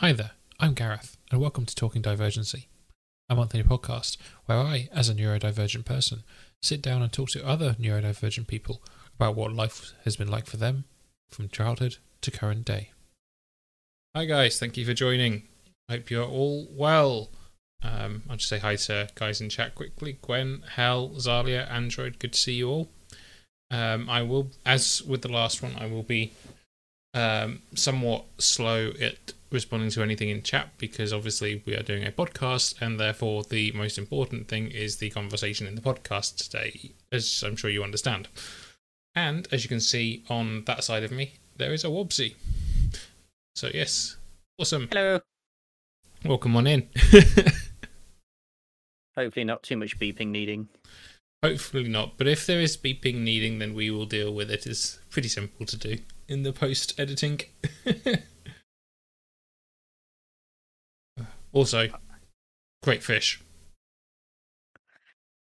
Hi there, I'm Gareth, and welcome to Talking Divergency, a monthly podcast where I, as a neurodivergent person, sit down and talk to other neurodivergent people about what life has been like for them from childhood to current day. Hi, guys, thank you for joining. Hope you're all well. Um, I'll just say hi to guys in chat quickly Gwen, Hell, Zalia, Android, good to see you all. Um, I will, as with the last one, I will be um, somewhat slow at responding to anything in chat because obviously we are doing a podcast and therefore the most important thing is the conversation in the podcast today, as I'm sure you understand. And as you can see on that side of me, there is a Wobbsy. So, yes, awesome. Hello. Welcome on in. Hopefully, not too much beeping needing. Hopefully not, but if there is beeping needing, then we will deal with it. It's pretty simple to do in the post editing. also, great fish.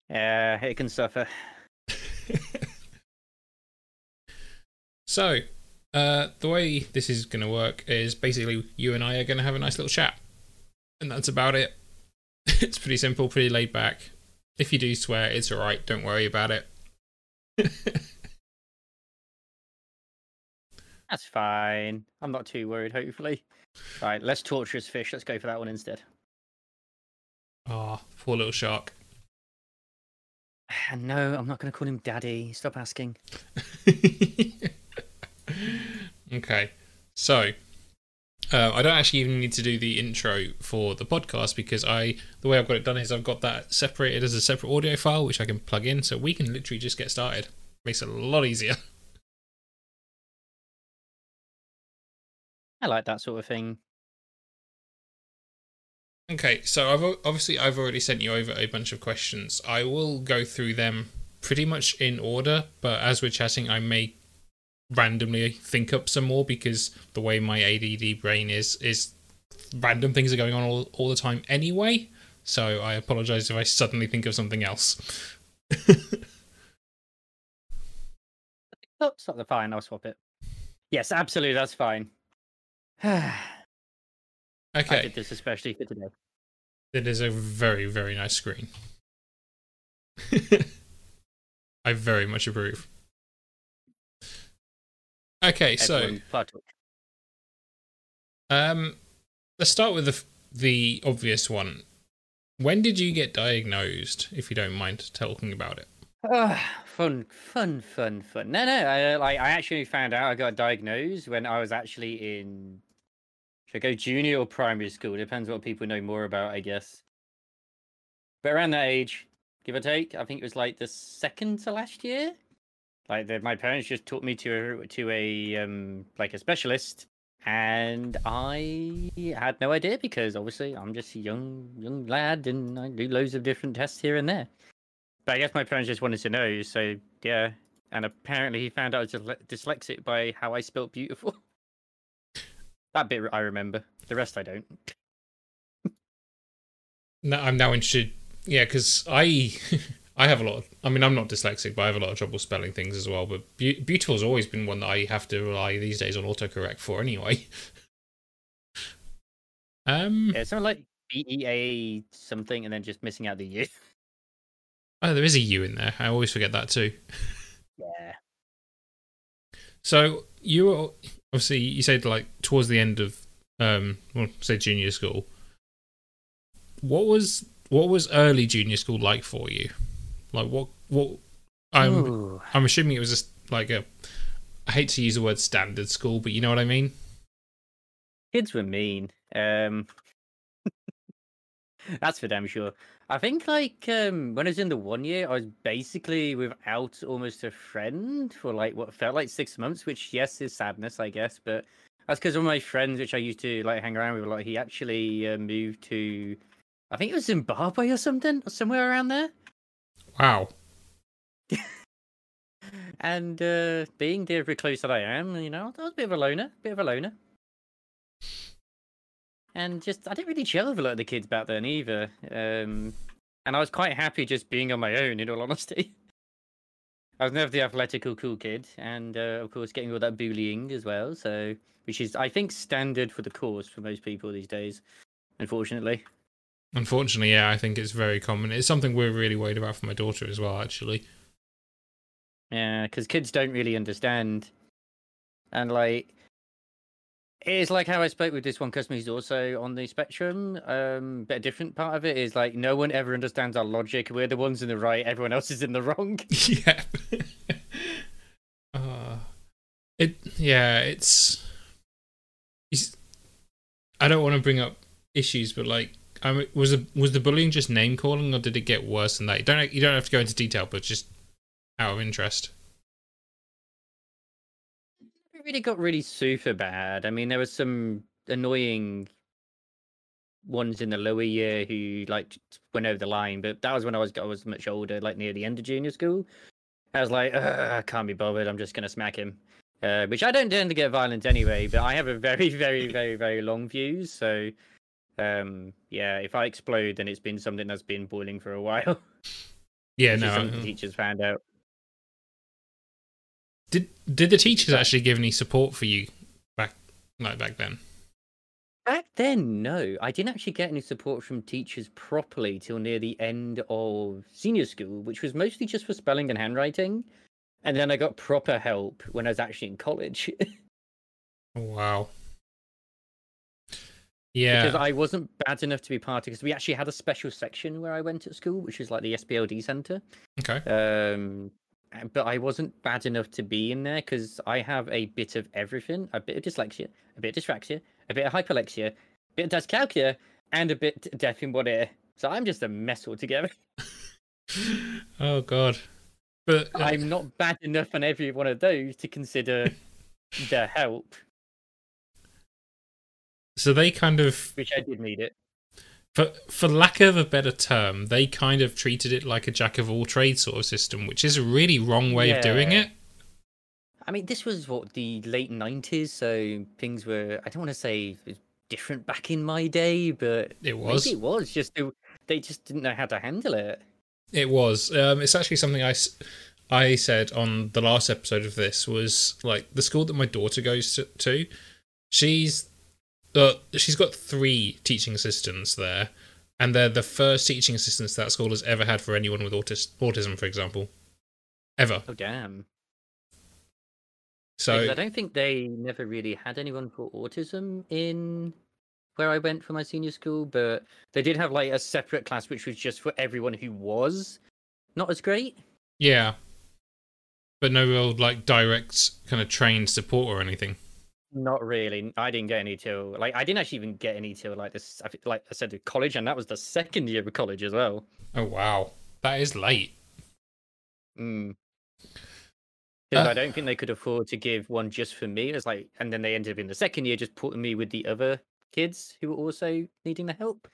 Yeah, it can suffer. so, uh, the way this is going to work is basically you and I are going to have a nice little chat. And that's about it. it's pretty simple, pretty laid back. If you do swear, it's alright, don't worry about it. That's fine. I'm not too worried, hopefully. Right, less torturous fish. Let's go for that one instead. Ah, oh, poor little shark. No, I'm not going to call him daddy. Stop asking. okay, so uh, I don't actually even need to do the intro for the podcast because I the way I've got it done is I've got that separated as a separate audio file which I can plug in, so we can literally just get started. Makes it a lot easier. I like that sort of thing. Okay, so I've obviously I've already sent you over a bunch of questions. I will go through them pretty much in order, but as we're chatting, I may randomly think up some more because the way my ADD brain is is random things are going on all, all the time anyway. So I apologize if I suddenly think of something else. oh, stop the fine. I'll swap it. Yes, absolutely. That's fine. okay. I did this especially for today. It is a very, very nice screen. I very much approve. Okay, so um, let's start with the the obvious one. When did you get diagnosed? If you don't mind talking about it. Uh, fun, fun, fun, fun. No, no. I like. I actually found out I got diagnosed when I was actually in should I go junior or primary school? Depends what people know more about, I guess. But around that age, give or take, I think it was like the second to last year. Like the, my parents just took me to a, to a um like a specialist, and I had no idea because obviously I'm just a young young lad and I do loads of different tests here and there. But I guess my parents just wanted to know, so yeah. And apparently he found out I was dyslexic by how I spelt beautiful. That bit I remember. The rest I don't. no, I'm now interested. Yeah, because I I have a lot. Of, I mean, I'm not dyslexic, but I have a lot of trouble spelling things as well. But be- beautiful has always been one that I have to rely these days on autocorrect for anyway. um, yeah, something like B E A something, and then just missing out the U. Oh, there is a U in there. I always forget that too. Yeah. So you were obviously you said like towards the end of um well say junior school. What was what was early junior school like for you? Like what what i'm Ooh. i'm assuming it was just like a i hate to use the word standard school but you know what i mean? Kids were mean um that's for damn sure I think like um when I was in the one year, I was basically without almost a friend for like what felt like six months, which yes is sadness, I guess, but that's because one of my friends, which I used to like hang around with, like he actually uh, moved to, I think it was Zimbabwe or something, or somewhere around there. Wow. and uh being the recluse that I am, you know, I was a bit of a loner, bit of a loner and just I didn't really chill with a lot of the kids back then either. Um, and I was quite happy just being on my own, in all honesty. I was never the athletical cool kid, and uh, of course getting all that bullying as well. So, which is I think standard for the course for most people these days, unfortunately. Unfortunately, yeah, I think it's very common. It's something we're really worried about for my daughter as well, actually. Yeah, because kids don't really understand, and like it's like how I spoke with this one customer who's also on the spectrum. Um, but a different part of it is like no one ever understands our logic. We're the ones in the right, everyone else is in the wrong. yeah. uh, it yeah, it's, it's I don't want to bring up issues, but like I was the was the bullying just name calling, or did it get worse than that? You don't you don't have to go into detail, but just out of interest. Really got really super bad. I mean, there was some annoying ones in the lower year who like went over the line, but that was when I was I was much older, like near the end of junior school. I was like, I can't be bothered. I'm just gonna smack him. Uh, which I don't tend to get violent anyway, but I have a very, very, very, very long fuse. So, um, yeah, if I explode, then it's been something that's been boiling for a while. Yeah, no. The teachers found out. Did did the teachers actually give any support for you back like back then? Back then, no, I didn't actually get any support from teachers properly till near the end of senior school, which was mostly just for spelling and handwriting. And then I got proper help when I was actually in college. Oh, wow. Yeah. Because I wasn't bad enough to be part of because we actually had a special section where I went to school, which was like the SPLD center. Okay. Um, but I wasn't bad enough to be in there because I have a bit of everything: a bit of dyslexia, a bit of dyspraxia, a bit of hyperlexia, a bit of dyscalculia, and a bit deaf in one ear. So I'm just a mess altogether. oh God. But uh... I'm not bad enough on every one of those to consider the help. So they kind of, which I did need it. For for lack of a better term, they kind of treated it like a jack of all trades sort of system, which is a really wrong way yeah. of doing it. I mean, this was what the late '90s, so things were. I don't want to say different back in my day, but it was. it was just they just didn't know how to handle it. It was. Um, it's actually something I, I said on the last episode of this was like the school that my daughter goes to. to she's uh, she's got three teaching assistants there, and they're the first teaching assistants that school has ever had for anyone with autis- autism, for example, ever. Oh damn! So I don't think they never really had anyone for autism in where I went for my senior school, but they did have like a separate class which was just for everyone who was not as great. Yeah, but no real like direct kind of trained support or anything. Not really. I didn't get any till like I didn't actually even get any till like this. Like I said, college, and that was the second year of college as well. Oh wow, that is late. Hmm. Because uh, I don't think they could afford to give one just for me. It's like, and then they ended up in the second year just putting me with the other kids who were also needing the help.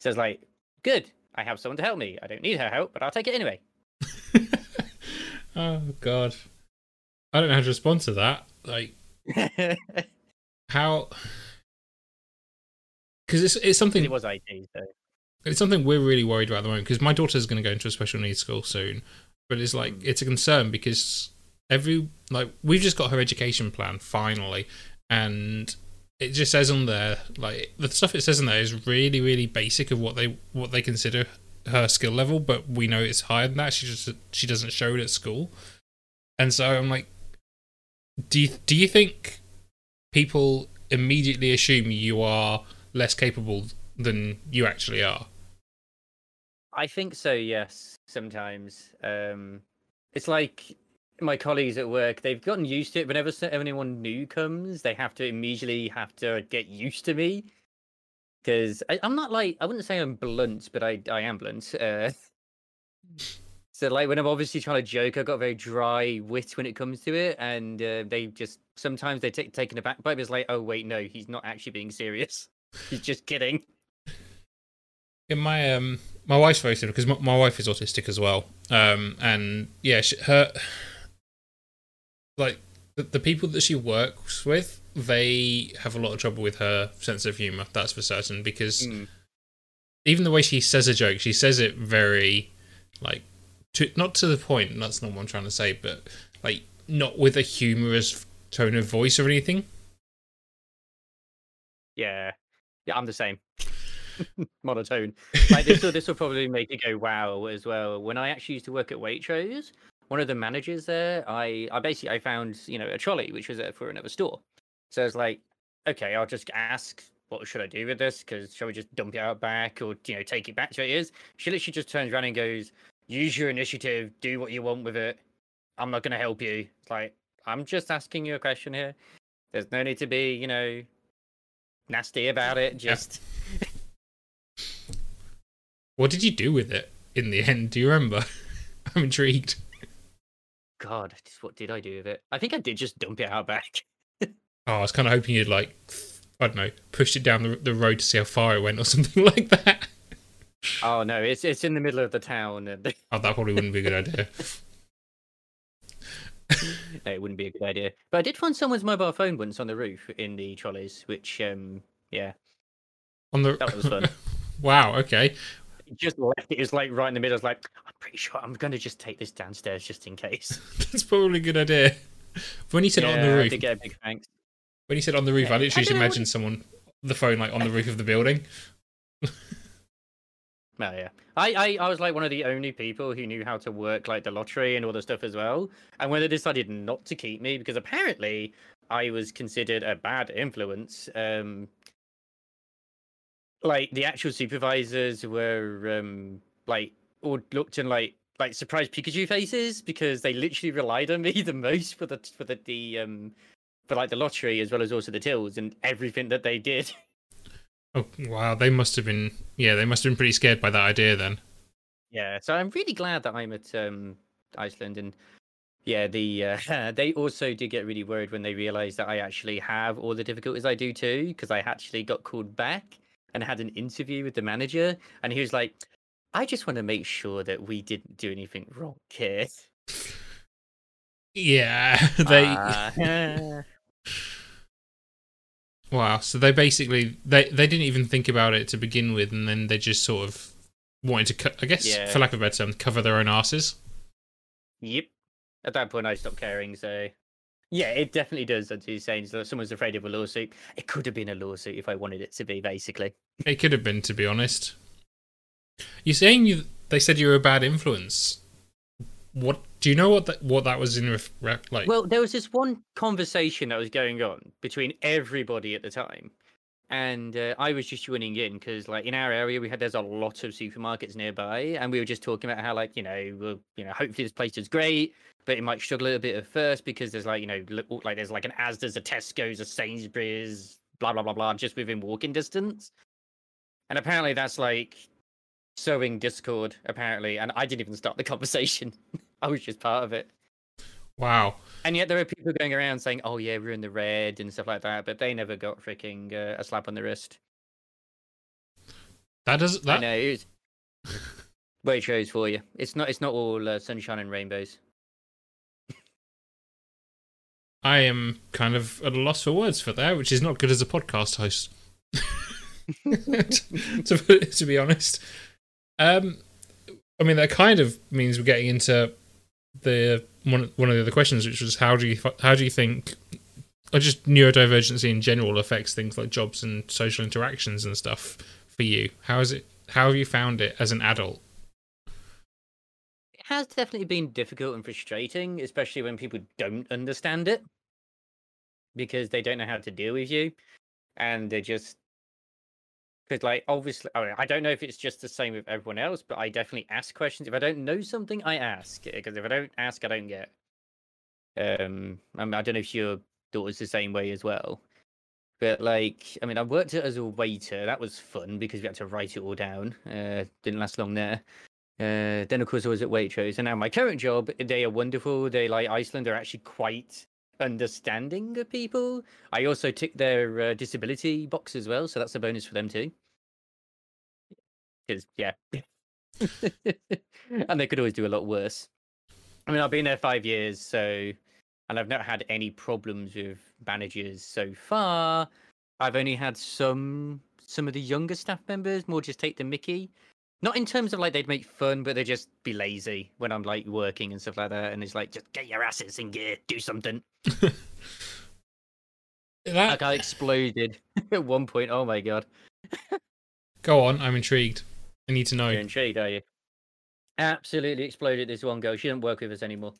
So it's like, good, I have someone to help me. I don't need her help, but I'll take it anyway. oh god, I don't know how to respond to that. Like, how? Because it's it's something. It was IT, so it's something we're really worried about at the moment. Because my daughter's going to go into a special needs school soon, but it's like mm. it's a concern because every like we've just got her education plan finally, and it just says on there like the stuff it says in there is really really basic of what they what they consider her skill level, but we know it's higher than that. She just she doesn't show it at school, and so I'm like, do you, do you think people immediately assume you are less capable than you actually are? I think so. Yes, sometimes. Um, it's like my colleagues at work; they've gotten used to it. Whenever anyone new comes, they have to immediately have to get used to me because I'm not like I wouldn't say I'm blunt, but I I am blunt. Uh, so like when I'm obviously trying to joke, I've got a very dry wit when it comes to it, and uh, they just sometimes they take taken aback by it. It's like, oh wait, no, he's not actually being serious. He's just kidding. In my um, my wife's very similar because my, my, wife is autistic as well. Um, and yeah, she, her like the, the people that she works with, they have a lot of trouble with her sense of humor. That's for certain because mm. even the way she says a joke, she says it very like to not to the point. That's not what I'm trying to say, but like not with a humorous tone of voice or anything. Yeah, yeah, I'm the same. Monotone. Like this will this will probably make it go wow as well. When I actually used to work at Waitrose, one of the managers there, I I basically I found you know a trolley which was there for another store. So it's like, okay, I'll just ask what should I do with this? Because shall we just dump it out back or you know take it back to where it is? She literally just turns around and goes, "Use your initiative, do what you want with it. I'm not going to help you." It's like I'm just asking you a question here. There's no need to be you know nasty about it. Just What did you do with it in the end? Do you remember? I'm intrigued. God, just what did I do with it? I think I did just dump it out back. Oh, I was kind of hoping you'd like, I don't know, pushed it down the, the road to see how far it went or something like that. Oh no, it's it's in the middle of the town, and Oh, that probably wouldn't be a good idea. no, it wouldn't be a good idea. But I did find someone's mobile phone once on the roof in the trolleys, which um yeah, On the that was fun. wow, okay. Just left it. It was like right in the middle. I was like, I'm pretty sure I'm going to just take this downstairs just in case. That's probably a good idea. When you said on the Yeah, I roof, get a big thanks. when you said on the roof, Yeah, I I literally just don't what- imagined someone the phone like on the roof of the building. Oh yeah, I, I I was like one of the only people who knew how to work like the lottery and all the stuff as well. And when they decided not to keep me because apparently I was considered a bad influence, um, like the actual supervisors were um like all looked in like like surprised Pikachu faces because they literally relied on me the most for the for the, the um for like the lottery as well as also the tills and everything that they did. Oh wow, they must have been yeah, they must have been pretty scared by that idea then. Yeah, so I'm really glad that I'm at um, Iceland, and yeah, the uh, they also did get really worried when they realised that I actually have all the difficulties I do too, because I actually got called back and had an interview with the manager, and he was like, "I just want to make sure that we didn't do anything wrong here." Yeah, they Ah. Wow. So they basically they they didn't even think about it to begin with, and then they just sort of wanted to, co- I guess, Yeah. for lack of a better term, cover their own asses. yep. At that point, I stopped caring. So. Yeah, it definitely does. As you're saying, so someone's afraid of a lawsuit. It could have been a lawsuit if I wanted it to be, basically. It could have been, to be honest. You're saying you they said you were a bad influence. What do you know what that what that was in like? Well, there was this one conversation that was going on between everybody at the time, and uh, I was just joining in because, like, in our area, we had there's a lot of supermarkets nearby, and we were just talking about how, like, you know, well, you know, hopefully this place is great, but it might struggle a little bit at first because there's like, you know, like there's like an Asda's, a Tesco's, a Sainsbury's, blah blah blah blah, just within walking distance, and apparently that's like sowing discord apparently, and I didn't even start the conversation. I was just part of it. wow. And yet there are people going around saying, "Oh yeah, we're in the red" and stuff like that, but they never got freaking uh, a slap on the wrist. That does I that know. It was... Waitrose for you. It's not. It's not all uh, sunshine and rainbows. I am kind of at a loss for words for that, which is not good as a podcast host. to, to be honest, um, I mean that kind of means we're getting into the one one of the other questions, which was how do you how do you think, or just neurodivergency in general affects things like jobs and social interactions and stuff for you? How is it? How have you found it as an adult? It has definitely been difficult and frustrating, especially when people don't understand it because they don't know how to deal with you, and they're just because like obviously I, mean, I don't know if it's just the same with everyone else, but I definitely ask questions. If I don't know something, I ask because if I don't ask, I don't get. Um, I, mean, I don't know if your daughter's the same way as well. But like, I mean, I worked as a waiter. That was fun because we had to write it all down. Uh, didn't last long there. Uh, then of course I was at Waitrose, and now my current job, they are wonderful. They like Iceland are actually quite understanding of people. I also tick their uh, disability box as well, so that's a bonus for them too. Because yeah, and they could always do a lot worse. I mean, I've been there five years, so and I've not had any problems with managers so far. I've only had some some of the younger staff members more just take the Mickey, Not in terms of like they'd make fun, but they'd just be lazy when I'm like working and stuff like that. And it's like, just get your asses in gear, do something. That, Like I exploded at one point. Oh my god. go on, I'm intrigued. I need to know. You're intrigued, are you? Absolutely exploded this one girl. She doesn't work with us anymore.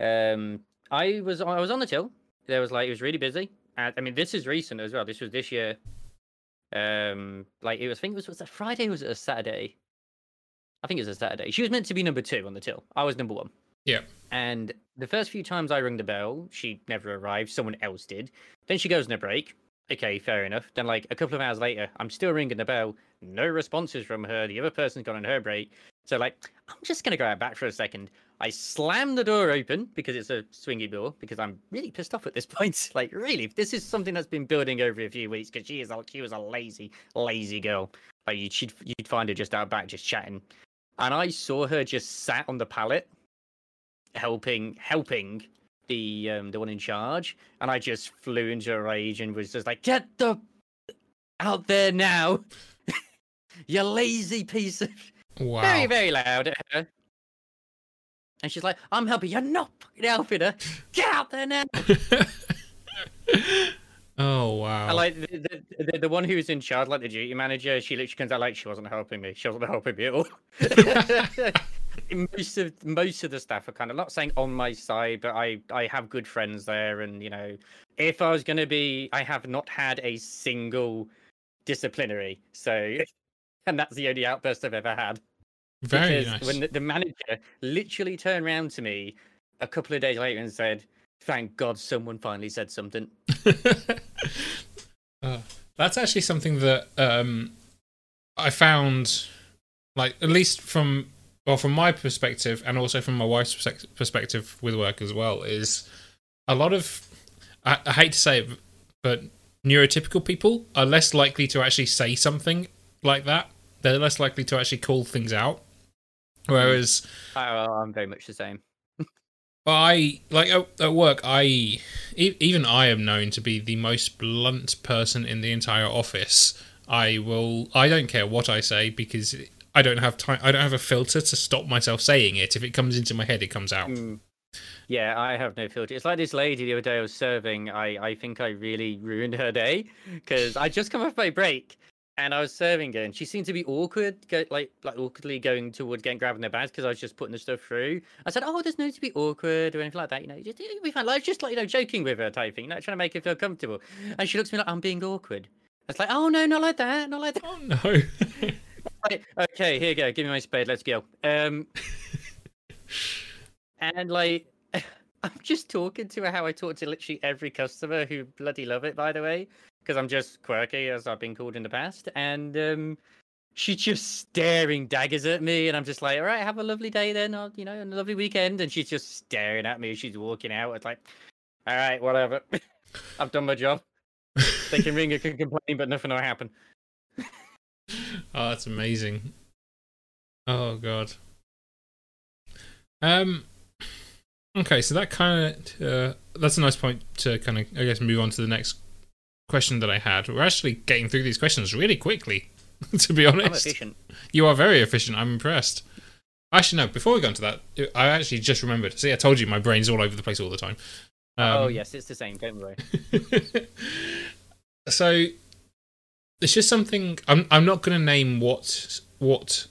Um, I was I was on the till. There was like it was really busy. And, I mean, this is recent as well. This was this year. Um, like it was. I think it was was a Friday. or Was it a Saturday? I think it was a Saturday. She was meant to be number two on the till. I was number one. Yeah. And the first few times I rang the bell, she never arrived. Someone else did. Then she goes on a break. Okay, fair enough. Then, like a couple of hours later, I'm still ringing the bell. No responses from her. The other person's gone on her break. So, like, I'm just gonna go out back for a second. I slam the door open because it's a swingy door. Because I'm really pissed off at this point. Like, really, this is something that's been building over a few weeks. Because she is, a, she was a lazy, lazy girl. Like, you'd she'd, you'd find her just out back, just chatting. And I saw her just sat on the pallet, helping, helping the um the one in charge, and I just flew into a rage and was just like, "Get the out there now, you lazy piece of." Wow. Very very loud at her, and she's like, "I'm helping. You're not fucking helping her. Get out there now." oh wow. And like the, the, the, the one who's in charge, like the duty manager, she literally comes out like she wasn't helping me. She wasn't helping me at all. most of most of the staff are kind of not saying on my side, but I I have good friends there, and you know, if I was going to be, I have not had a single disciplinary. So, and that's the only outburst I've ever had. Very because nice. when the, the manager literally turned around to me a couple of days later and said, "Thank God someone finally said something." Uh, that's actually something that um, I found, like at least from well, from my perspective, and also from my wife's perspective with work as well, is a lot of I, I hate to say it, but neurotypical people are less likely to actually say something like that. They're less likely to actually call things out. Whereas Oh, I'm very much the same. I like at, work. I even I am known to be the most blunt person in the entire office. I will. I don't care what I say because I don't have time. I don't have a filter to stop myself saying it. If it comes into my head, it comes out. Mm. Yeah, I have no filter. It's like this lady the other day I was serving. I, I think I really ruined her day because I just come off my break and I was serving her and she seemed to be awkward, go, like like awkwardly going towards getting grabbing their bags because I was just putting the stuff through. I said, "Oh, there's no need to be awkward or anything like that. You know, just be fine." Like just like you know, joking with her type thing, you know, trying to make her feel comfortable. And she looks at me like I'm being awkward. I was like, "Oh no, not like that, not like that." Oh no! Like, okay, here you go. Give me my spade. Let's go. Um, and like, I'm just talking to her how I talk to literally every customer who bloody love it. By the way, because I'm just quirky as I've been called in the past, and um, she's just staring daggers at me, and I'm just like, all right, have a lovely day then, or you know, and a lovely weekend. And she's just staring at me as she's walking out. It's like, all right, whatever. I've done my job. They can ring, they can complain, but nothing will happen. oh, that's amazing. Oh god. Um. Okay, so that kind of uh, that's a nice point to kind of I guess move on to the next question that I had. We're actually getting through these questions really quickly, to be I'm honest. efficient. You are very efficient. I'm impressed. Actually, no. Before we go into that, I actually just remembered. See, I told you my brain's all over the place all the time. oh Um, yes, it's the same. Don't worry. so it's just something I'm I'm not going to name what what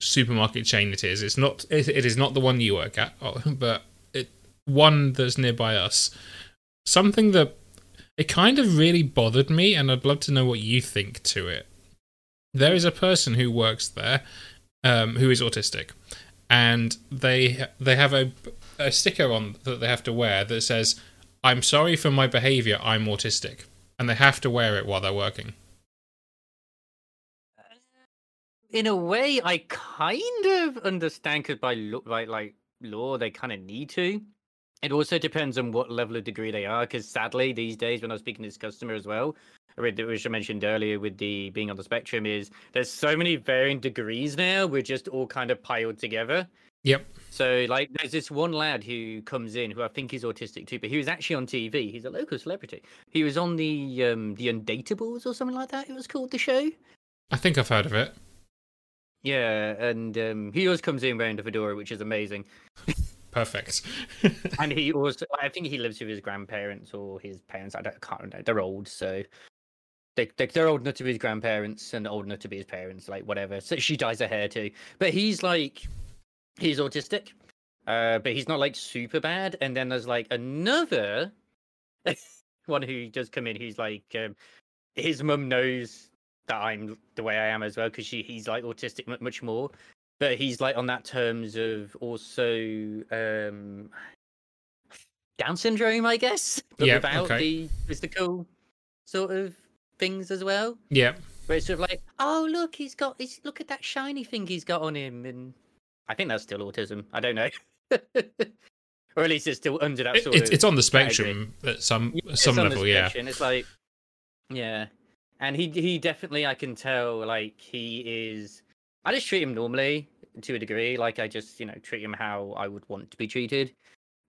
supermarket chain it is. It's not it, it is not the one you work at, oh, but it one that's nearby us. Something that it kind of really bothered me, and I'd love to know what you think to it. There is a person who works there, um, who is autistic, and they they have a a sticker on that they have to wear that says, "I'm sorry for my behaviour. I'm autistic," and they have to wear it while they're working. in a way, I kind of understand because by by like law, they kind of need to. It also depends on what level of degree they are. Because sadly, these days, when I was speaking to this customer as well, which I mentioned earlier with the being on the spectrum, is there's so many varying degrees now. We're just all kind of piled together. Yep. So like, there's this one lad who comes in who I think is autistic too, but he was actually on TV. He's a local celebrity. He was on the um the Undateables or something like that. It was called the show. I think I've heard of it. Yeah, and um, he always comes in wearing the fedora, which is amazing. Perfect. and he also, I think he lives with his grandparents or his parents. I, don't, can't remember. They're old, so they, they they're old enough to be his grandparents and old enough to be his parents, like whatever. So she dyes her hair too. But he's like, he's autistic, uh, but he's not like super bad. And then there's like another one who does come in. Who's like, um, his mum knows that I'm the way I am as well because she he's like autistic much more, but he's like on that terms of also um Down syndrome, I guess, but Yeah, without okay. the physical sort of things as well. yeah. Where it's sort of like, oh look, he's got he's look at that shiny thing he's got on him, and I think that's still autism. I don't know. Or at least it's still under that It, sort it's of it's on the category. spectrum at some Yeah, some level, yeah. It's like, yeah, and he he definitely I can tell like he is. I just treat him normally to a degree, like I just you know treat him how I would want to be treated,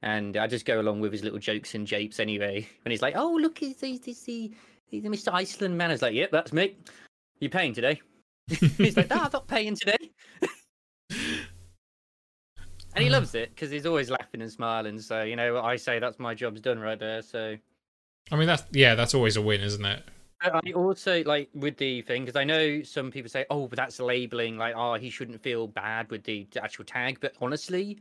and I just go along with his little jokes and japes anyway. When he's like, "Oh look, he's he's, he's, the he's the Mr. Iceland man," I was like, "Yep, that's me. You paying today?" he's like, "No, I'm not paying today." And he loves it because he's always laughing and smiling. So you know, I say that's my job's done right there. So I mean that's yeah, that's always a win, isn't it? I also like with the thing because I know some people say, "Oh, but that's labeling." Like, "Oh, he shouldn't feel bad with the, actual tag." But honestly,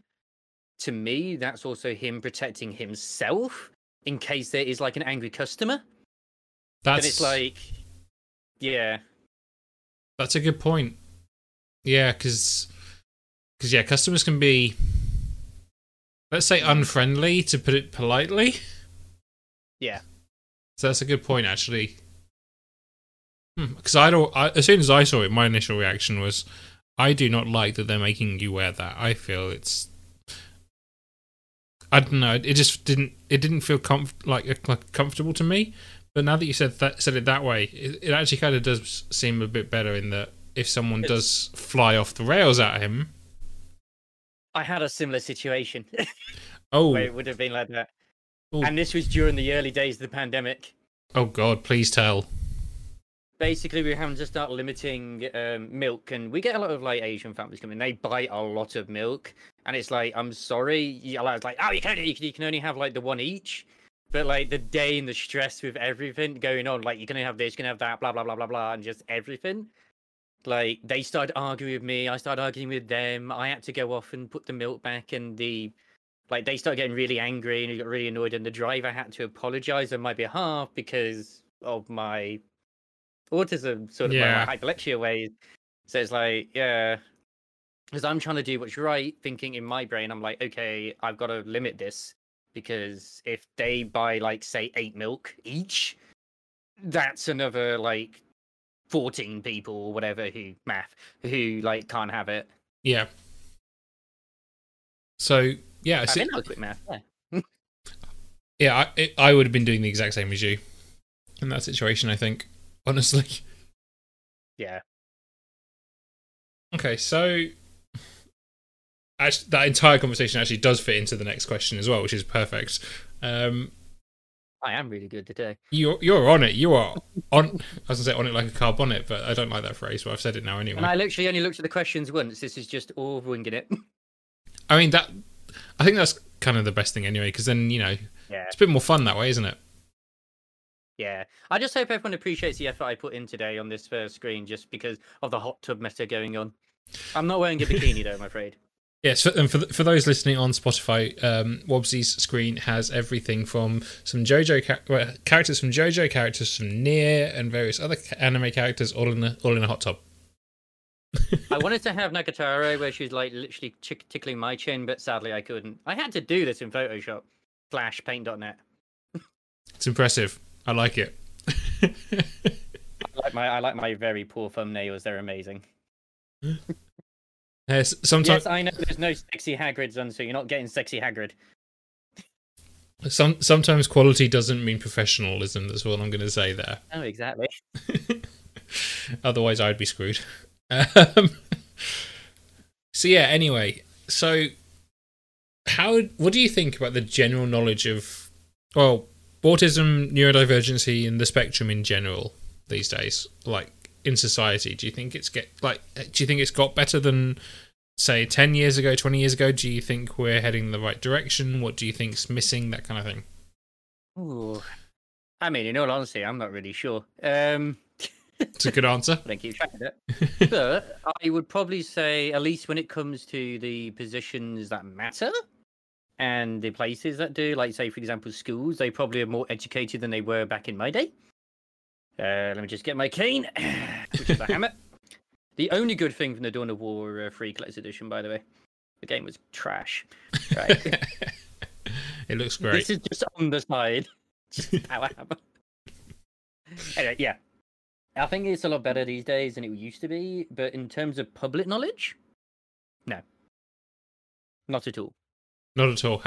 to me, that's also him protecting himself in case there is like an angry customer. That's Then it's like, yeah, That's a good point. Yeah, because because yeah, customers can be, let's say, unfriendly to put it politely. yeah, So that's a good point, actually. Hmm, because I don't. I, as soon as I saw it, my initial reaction was, I do not like that they're making you wear that. I feel it's. I don't know. It just didn't. It didn't feel comf- like like comfortable to me. But now that you said that said it that way, it, it actually kind of does seem a bit better in that if someone does fly off the rails at him, I had a similar situation oh, where it would have been like that, Ooh. and this was during the early days of the pandemic. oh God, please tell. Basically we're having to start limiting um, milk and we get a lot of like asian families coming they buy a lot of milk and it's like i'm sorry. You it's like oh you can you can- only have like the one each. But like the day and the stress with everything going on like you're gonna have this you're gonna have that blah blah blah blah blah and just everything. Like they started arguing with me i started arguing with them. I had to go off and put the milk back and the like they started getting really angry and got really annoyed and the driver had to apologize on my behalf because of my autism sort of Yeah. my hyperlexia ways. So it's like, yeah, because I'm trying to do what's right, thinking in my brain, I'm like, okay, I've got to limit this because if they buy like say eight milk each, that's another like 14 people or whatever who math who like can't have it. Yeah. So yeah, I so- think that was quick math. Yeah. yeah, I it, I would have been doing the exact same as you in that situation. I think honestly. Yeah. Okay, so actually, that entire conversation actually does fit into the next question as well, which is perfect. Um, I am really good today. you're you're on it. You are on. I was gonna say on it like a car bonnet, but I don't like that phrase. But I've said it now anyway. And I literally only looked at the questions once. This is just all winging it. I mean that. I think that's kind of the best thing anyway, because then you know yeah. it's a bit more fun that way, isn't it? Yeah, I just hope everyone appreciates the effort I put in today on this first screen, just because of the hot tub meta going on. I'm not wearing a bikini though, I'm afraid. Yes, for, and for for those listening on Spotify, um, Wobbsy's screen has everything from some JoJo cha- well, characters from JoJo, characters from Nier, and various other anime characters, all in a all in a hot tub. I wanted to have Nagatoro where she's like literally tickling my chin, but sadly I couldn't. I had to do this in Photoshop, Flash, Paint.net. It's impressive. I like it. I like my I like my very poor thumbnails. They're amazing. yes, sometimes Yes, I know there's no sexy Hagrids on, so you're not getting sexy Hagrid. some sometimes quality doesn't mean professionalism. That's what I'm going to say there. Oh, exactly. Otherwise, I'd be screwed. Um, so yeah. Anyway, so how? What do you think about the general knowledge of well, autism, neurodivergency, and the spectrum in general these days? Like, in society? Do you think it's get like? Do you think it's got better than say ten years ago, twenty years ago? Do you think we're heading in the right direction? What do you think's missing? That kind of thing. Ooh. I mean, in all honesty, I'm not really sure. Um, It's a good answer. I keep track of it. but I would probably say, at least when it comes to the positions that matter and the places that do, like say for example schools, they probably are more educated than they were back in my day. Uh, let me just get my cane, which is a hammer. The only good thing from the Dawn of War uh, III Collector's Edition, by the way, the game was trash. Right. it looks great. This is just on the side. Just power hammer. anyway, yeah. I think it's a lot better these days than it used to be, but in terms of public knowledge, no. Not at all. Not at all.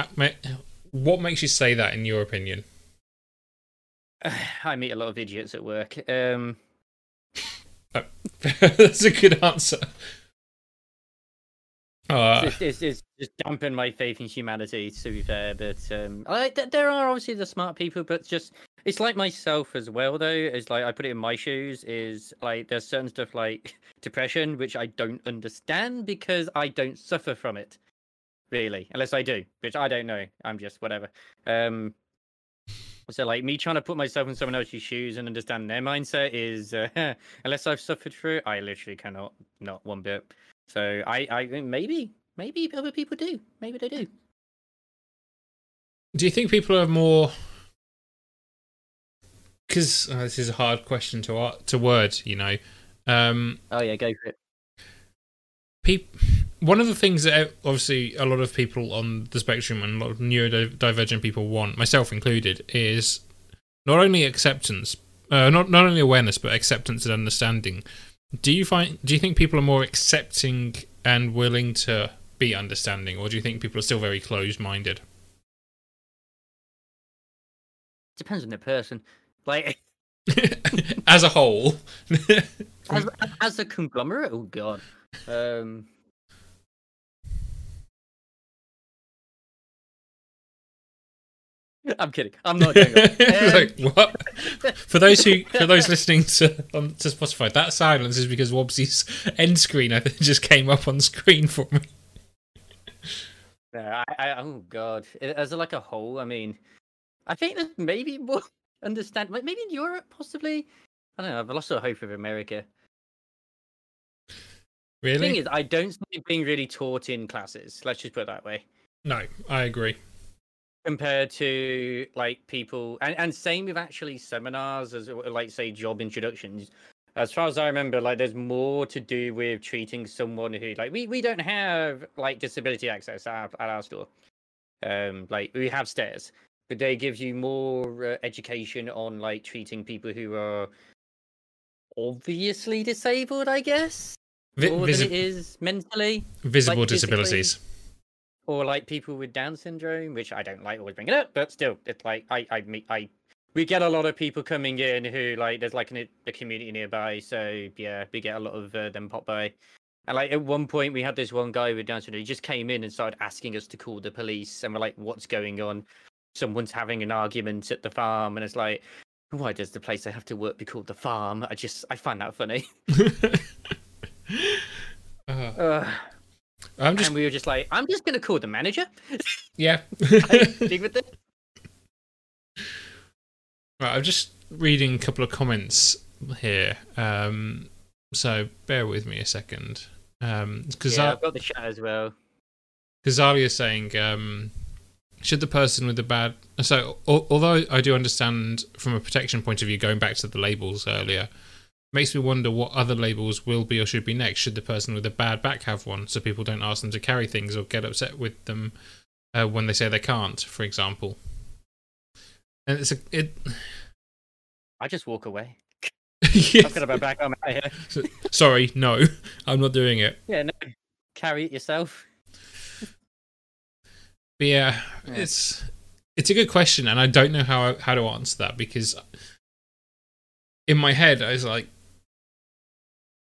What makes you say that, in your opinion? I meet a lot of idiots at work. Um, That's a good answer. Uh, it's, it's, it's just dampen my faith in humanity, to be fair. But um, I, th- there are obviously the smart people, but just it's like myself as well. Though it's like I put it in my shoes. Is like there's certain stuff like depression, which I don't understand because I don't suffer from it, really, unless I do, which I don't know. I'm just whatever. Um, so like me trying to put myself in someone else's shoes and understand their mindset is uh, unless I've suffered through it, I literally cannot, not one bit. So I, I think maybe, maybe other people do. Maybe they do. do you think people are more? Because uh, this is a hard question to ar- to word. You know, um, Oh yeah, go for it. peop- one of the things that obviously a lot of people on the spectrum and a lot of neurodivergent people want, myself included, is not only acceptance, uh, not not only awareness, but acceptance and understanding. Do you find? Do you think people are more accepting and willing to be understanding, or do you think people are still very closed-minded? Depends on the person. Like As a whole, as as a conglomerate. Oh god. Um. I'm kidding. I'm not going. Um, like what? For those who, for those listening to on, to Spotify, that silence is because Wobbsy's end screen I think just came up on screen for me. No, I, I, oh god, as like a whole, I mean, I think there's maybe more understand, like maybe in Europe, possibly. I don't know. I've lost all hope of America. Really? The thing is, I don't see it being really taught in classes. Let's just put it that way. No, I agree. Compared to like people, and, and same with actually seminars, as like say job introductions. As far as I remember, like there's more to do with treating someone who like we, we don't have like disability access at our, at our store. Um, like we have stairs, but they give you more uh, education on like treating people who are obviously disabled, I guess, Vi- visi- it is mentally visible like, physically- disabilities. Or like people with Down syndrome, which I don't like always bringing up, but still, it's like I I meet I we get a lot of people coming in who like there's like an, a community nearby, so yeah, we get a lot of uh, them pop by. And like at one point, we had this one guy with Down syndrome. He just came in and started asking us to call the police, and we're like, "What's going on?" Someone's having an argument at the farm, and it's like, "Why does the place I have to work be called the farm?" I just I find that funny. Uh, Uh, I'm just and we were just like, "I'm just gonna call the manager." yeah. Deal with it. Right, I'm just reading a couple of comments here. Um, so bear with me a second. Um, because Yeah, I've got the chat as well. Kazalia is saying, um, should the person with the bad. So, al- although I do understand from a protection point of view, going back to the labels earlier, makes me wonder what other labels will be or should be next. Should the person with a bad back have one so people don't ask them to carry things or get upset with them uh, when they say they can't, for example? And it's a. It, I just walk away. I've got my back arm out here. Sorry, no, I'm not doing it. Yeah, no. Carry it yourself. But yeah, Yeah. it's it's a good question, and I don't know how how to answer that because in my head I was like,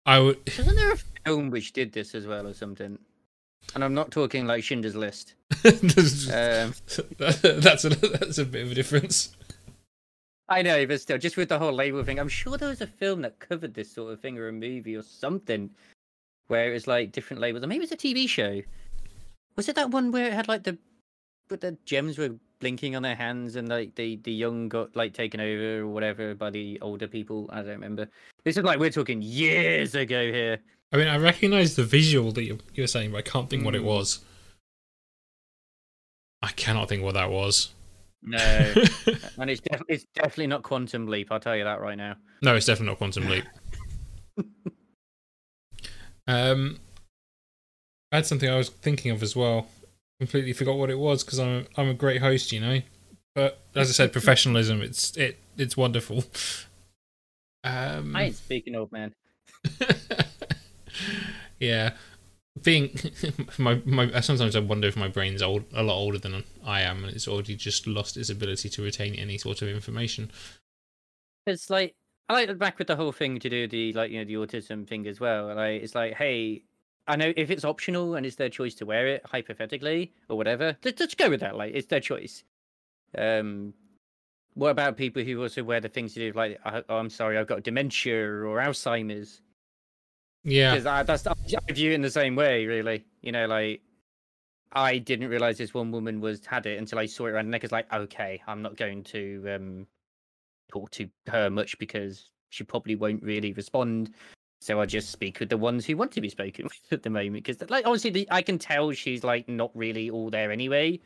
I would. Isn't there a film which did this as well or something? And I'm not talking like Schindler's List. that's, Um, that's a that's a bit of a difference. I know, but still, just with the whole label thing, I'm sure there was a film that covered this sort of thing, or a movie, or something, where it was like different labels, or maybe it's a TV show. Was it that one where it had like the, but the gems were blinking on their hands, and like the the young got like taken over or whatever by the older people? I don't remember. This is like we're talking years ago here. I mean, I recognise the visual that you you were saying, but I can't think what it Mm. was. I cannot think what that was. No, and it's def- it's definitely not Quantum Leap. I'll tell you that right now. No, it's definitely not Quantum Leap. um, I had something I was thinking of as well. Completely forgot what it was because I'm a, I'm a great host, you know. But as I said, professionalism it's it it's wonderful. Um, I ain't speaking old man. yeah, being my my sometimes I wonder if my brain's old a lot older than I am, and it's already just lost its ability to retain any sort of information. It's like I like the back with the whole thing to do the like you know the autism thing as well. Like it's like, hey, I know if it's optional and it's their choice to wear it, hypothetically or whatever, let's, let's go with that. Like it's their choice. Um, what about people who also wear the things you do like, oh, I'm sorry, I've got dementia or Alzheimer's? Yeah, Because I, that's I view it in the same way, really. You know, like I didn't realize this one woman was had it until I saw it around the neck. It's like, okay, I'm not going to um talk to her much because she probably won't really respond. So I just speak with the ones who want to be spoken with at the moment. Because, like, obviously, the, I can tell she's like not really all there anyway.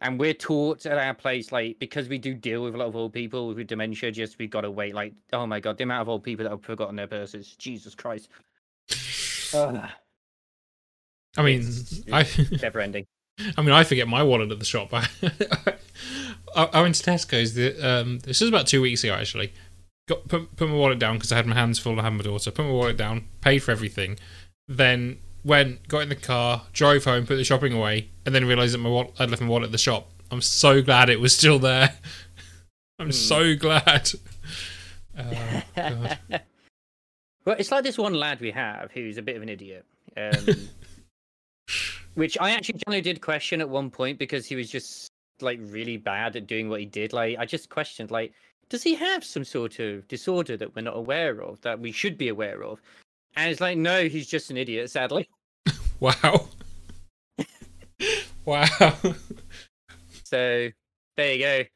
And we're taught at our place, like, because we do deal with a lot of old people with dementia, just we've got to wait. Like, oh my god, the amount of old people that have forgotten their purses. Jesus Christ. Ugh. I mean, it's- I never ending. I mean, I forget my wallet at the shop. I, I went to Tesco's. The, um, this was about two weeks ago, actually. Got put, put my wallet down because I had my hands full. I had my daughter. Put my wallet down, paid for everything. Then went, got in the car, drove home, put the shopping away, and then realised that my wallet, I'd left my wallet at the shop. I'm so glad it was still there. I'm Hmm. so glad. Oh, God. well, it's like this one lad we have who's a bit of an idiot. Um, which I actually generally did question at one point because he was just like really bad at doing what he did. Like I just questioned, like, does he have some sort of disorder that we're not aware of that we should be aware of? And it's like, no, he's just an idiot. Sadly. Wow. wow. So there you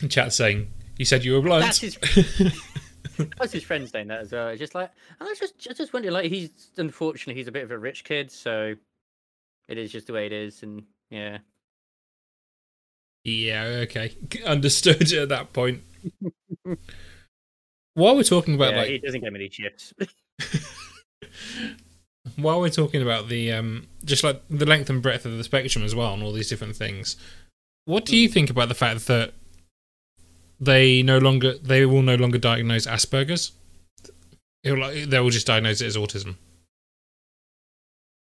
go. Chat saying, you said you were blind. That's his. That's his friend saying that as well. It's just like, and I was just, I just wondering, like, he's unfortunately he's a bit of a rich kid, so it is just the way it is, and yeah. Yeah, okay. Understood at that point. while we're talking about yeah, like he doesn't get many chips. while we're talking about the um just like the length and breadth of the spectrum as well and all these different things, what do you think about the fact that they no longer they will no longer diagnose Asperger's? It'll, they will just diagnose it as autism.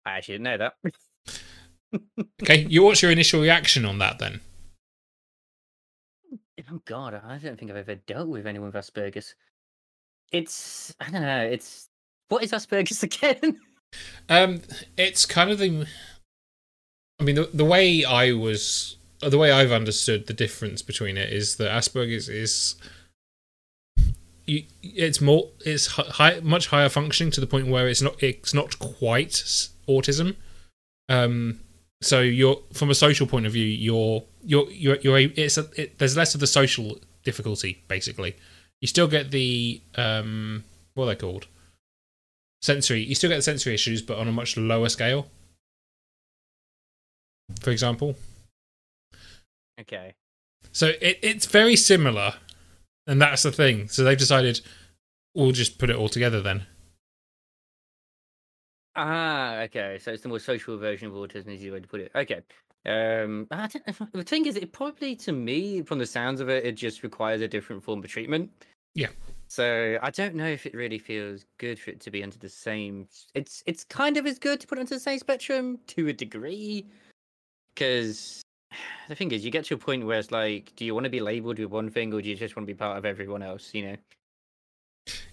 I actually didn't know that. Okay, you what's your initial reaction on that then? Oh God, I don't think I've ever dealt with anyone with Asperger's. It's, I don't know. It's what is Asperger's again? Um, it's kind of the. I mean, the, the way I was, the way I've understood the difference between it is that Asperger's is. You, it's more, it's high, much higher functioning to the point where it's not, it's not quite autism. Um, so you're from a social point of view, you're, you're, you're, you're a, it's a, it, there's less of the social difficulty basically. You still get the um, what are they called? sensory you still get the sensory issues but on a much lower scale for example okay. so it, it's very similar and that's the thing so they've decided we'll just put it all together then Ah, okay. So it's the more social version of autism, is the way to put it. Okay. Um, I don't, the thing is, it probably to me, from the sounds of it, it just requires a different form of treatment. Yeah. So I don't know if it really feels good for it to be under the same. It's it's kind of as good to put it onto the same spectrum to a degree, because the thing is, you get to a point where it's like, do you want to be labeled with one thing, or do you just want to be part of everyone else? You know.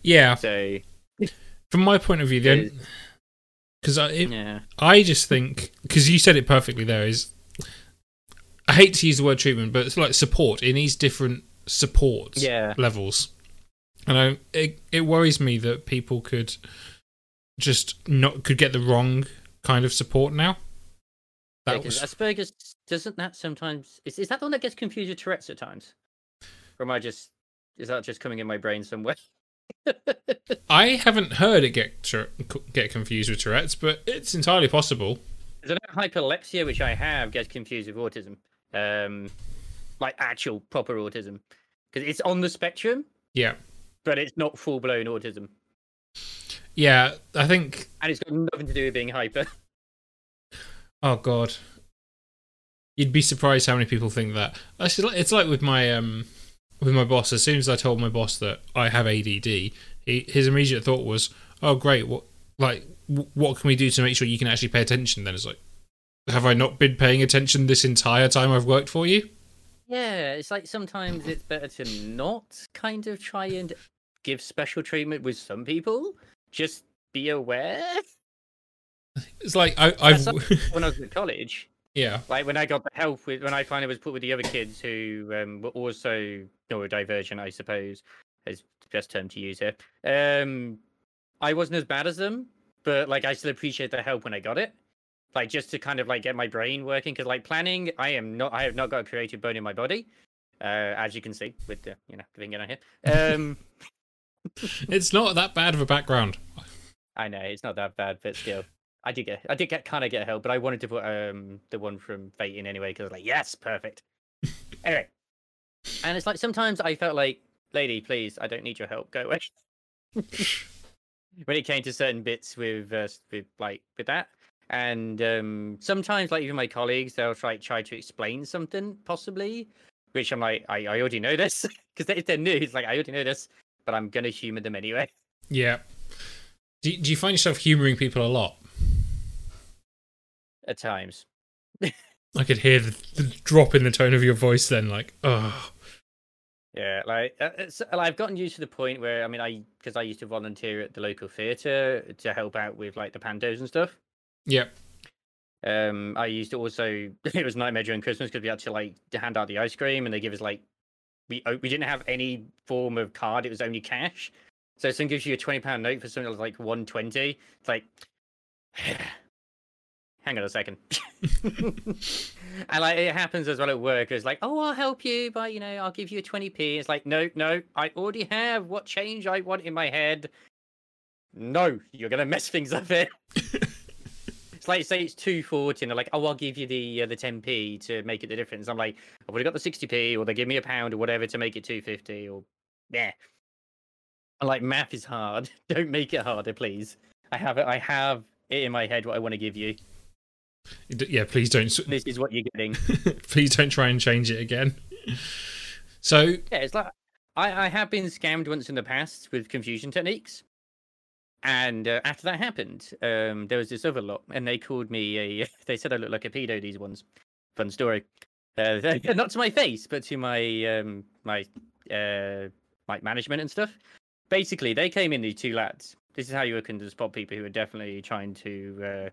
yeah So from my point of view then because I, it, yeah. I just think because you said it perfectly there is i hate to use the word treatment but it's like support it needs different support Yeah. levels. And I, it it worries me that people could just not could get the wrong kind of support now. Yeah, was Asperger's doesn't that sometimes is, is that the one that gets confused with Tourette's at times? Or am I just is that just coming in my brain somewhere? I haven't heard it get get confused with Tourette's, but it's entirely possible. Hyperlexia, which I have, gets confused with autism? Um, like actual proper autism, because it's on the spectrum, Yeah, but it's not full blown autism, yeah. I think. and it's got nothing to do with being hyper. Oh God, you'd be surprised how many people think that. It's like- It's like with my um with my boss. As soon as I told my boss that I have ADD, he, his immediate thought was, "Oh great, what like w- what can we do to make sure you can actually pay attention?" Then it's like, have I not been paying attention this entire time I've worked for you? Yeah, it's like sometimes it's better to not kind of try and give special treatment with some people. Just be aware. It's like I, I've When I was at college, yeah like when I got the help with when I finally was put with the other kids who um, were also neurodivergent, I suppose is the best term to use here. Um, I wasn't as bad as them, but like I still appreciate the help when I got it. Like just to kind of like get my brain working, because like planning, I am not, I have not got a creative bone in my body, uh, as you can see with the you know the thing on here. Um, it's not that bad of a background. I know it's not that bad, but still, I did get, I did get kind of get help, but I wanted to put um the one from Fate in anyway because like yes, perfect. anyway, and it's like sometimes I felt like, lady, please, I don't need your help, go away. when it came to certain bits with uh, with like with that, and um sometimes like even my colleagues they'll try try to explain something possibly, which I'm like I, I already know this because if they're new, it's like I already know this, but I'm gonna humor them anyway. Yeah. Do, do you find yourself humouring people a lot? At times. I could hear the, the drop in the tone of your voice then, like, oh. Yeah, like uh, it's, I've gotten used to the point where I mean, I because I used to volunteer at the local theatre to help out with like the pantos and stuff. Yep. Um, I used to also it was nightmare during Christmas because we had to like hand out the ice cream and they give us like we we didn't have any form of card; it was only cash. So someone gives you a twenty pound note for something like one twenty. It's like, hang on a second. and like it happens as well at work. It's like, oh, I'll help you, but you know, I'll give you a twenty p. It's like, no, no, I already have what change I want in my head. No, you're gonna mess things up here. It's like say it's two forty, and they're like, "Oh, I'll give you the uh, the ten p to make it the difference." I'm like, "I've already got the sixty p, or they give me a pound or whatever to make it two fifty, or yeah." I'm like, math is hard. Don't make it harder, please. I have it. I have it in my head what I want to give you. D- Yeah, please don't. This is what you're getting. please don't try and change it again. So, Yeah, it's like I, I have been scammed once in the past with confusion techniques. And uh, after that happened, um, there was this other lot, and they called me a. They said I look like a pedo. These ones, fun story. Uh, not to my face, but to my um, my uh, my management and stuff. Basically, they came in. These two lads. This is how you can spot people who are definitely trying to uh, ro-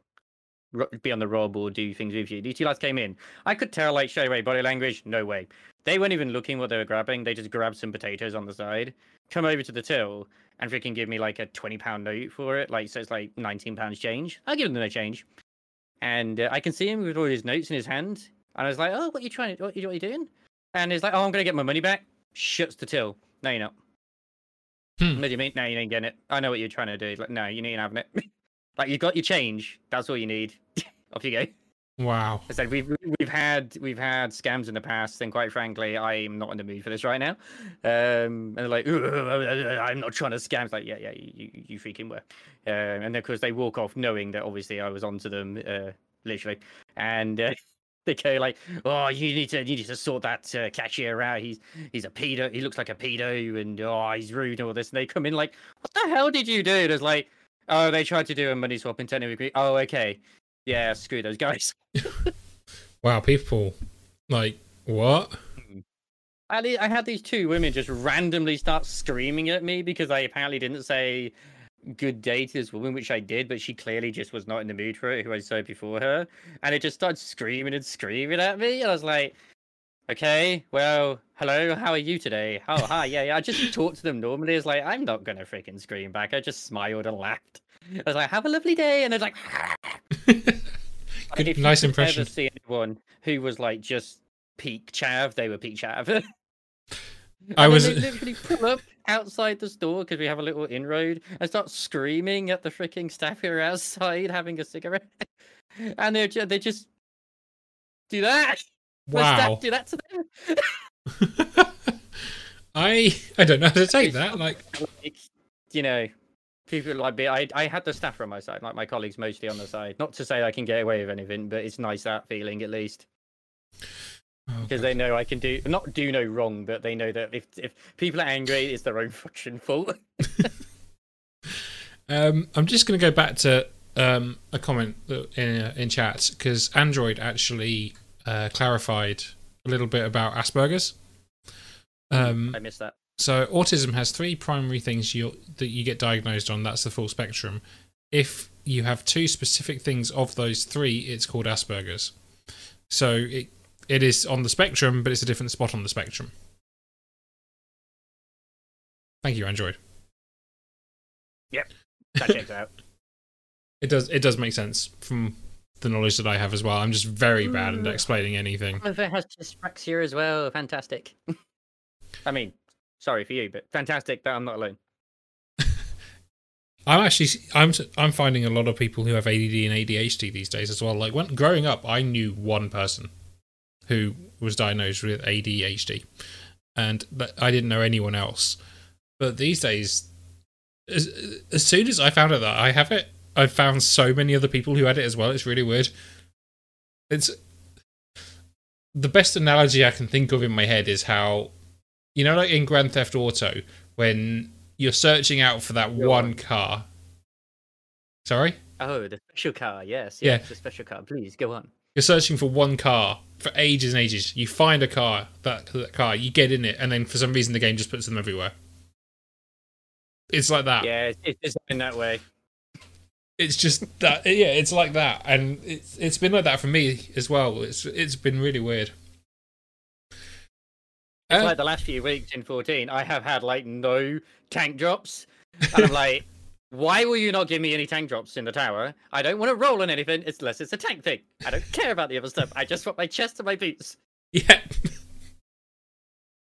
be on the rob or do things with you. These two lads came in. I could tell, like, straight away, body language, no way. They weren't even looking what they were grabbing. They just grabbed some potatoes on the side, come over to the till, and freaking give me like a twenty pound note for it. Like, so it's like nineteen pounds change. I give them the change, and uh, I can see him with all his notes in his hand. And I was like, "Oh, what are you trying to? What, you- what are you doing?" And he's like, "Oh, I'm gonna get my money back." Shuts the till. No, you're not. Hmm. What do you mean? No, you ain't getting it. I know what you're trying to do. Like, no, you ain't having it. like, you got your change. That's all you need. Off you go. wow. I said we've we've had we've had scams in the past, and quite frankly, I'm not in the mood for this right now. Um, and they're like, I'm not trying to scam. It's like, yeah, yeah, you, you, freaking were. Um, and then of course they walk off knowing that obviously I was onto them, uh, literally, and. Uh, They go like, "Oh, you need to, you need to sort that uh, cashier out. He's, he's a pedo. He looks like a pedo, and oh, he's rude and all this." And they come in like, "What the hell did you do?" And it's like, "Oh, they tried to do a money swap and technically agree. Oh, okay, yeah, screw those guys." Wow, people. Like, what? Hmm. I, le- I had these two women just randomly start screaming at me because I apparently didn't say good day to this woman, which I did, but she clearly just was not in the mood for it, who I saw before her. And it just started screaming and screaming at me. And I was like, Okay, well, hello, how are you today? Oh, hi, yeah, yeah. I just talked to them normally. It's like, I'm not gonna freaking scream back. I just smiled and laughed. I was like, have a lovely day. And they're like, Good, nice impression. Ever see anyone who was like just peak chav, they were peak chav. I And was- they literally pull up outside the store because we have a little inroad and start screaming at the freaking staff who are outside having a cigarette, and they they just do that. Wow. staff do that to them. I I don't know how to take that. Like, Like, you know, people like me. I I had the staff on my side, like my colleagues mostly on the side. Not to say I can get away with anything, but it's nice that feeling at least. oh, because God. they know I can do not do no wrong, but they know that if if people are angry, it's their own fucking fault. um, I'm just going to go back to um, a comment in uh, in chat because Android actually uh, clarified a little bit about Asperger's. Um, I missed that. So autism has three primary things you that you get diagnosed on. That's the full spectrum. If you have two specific things of those three, it's called Asperger's. So it it is on the spectrum, but it's a different spot on the spectrum. Thank you, Android. Yep, that checks out. It does it does make sense from the knowledge that I have as well. I'm just very bad at Mm. explaining anything. If it has dyspraxia as well, fantastic. I mean, sorry for you, but fantastic that I'm not alone. I'm actually I'm I'm finding a lot of people who have ADD and ADHD these days as well. Like when growing up, I knew one person who was diagnosed with ADHD, and but I didn't know anyone else. But these days, as, as soon as I found out that I have it, I've found so many other people who had it as well. It's really weird. It's the best analogy I can think of in my head is how you know, like in Grand Theft Auto, when you're searching out for that one on. car. Sorry? Oh, the special car, yes, Yeah. yes, the special car. Please go on. You're searching for one car for ages and ages. You find a car, that, that car, you get in it, and then for some reason the game just puts them everywhere. It's like that. Yeah, it's, it's in that way. It's just that. Yeah, it's like that, and it's it's been like that for me as well. It's it's been really weird. It's Uh, like the last few weeks in 14, I have had like no tank drops, and I'm like, why will you not give me any tank drops in the tower? I don't want to roll on anything unless it's a tank thing. I don't care about the other stuff. I just want my chest and my boots. yeah.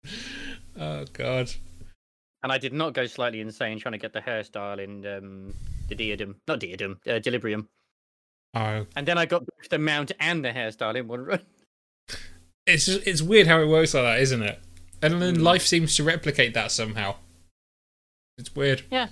oh god. And I did not go slightly insane trying to get the hairstyle in um, the diadem, not diadem, uh, Delubrum. Oh, And then I got both the mount and the hairstyle in one run. it's just, it's weird how it works like that, isn't it? And then Mm. life seems to replicate that somehow. It's weird. Yeah.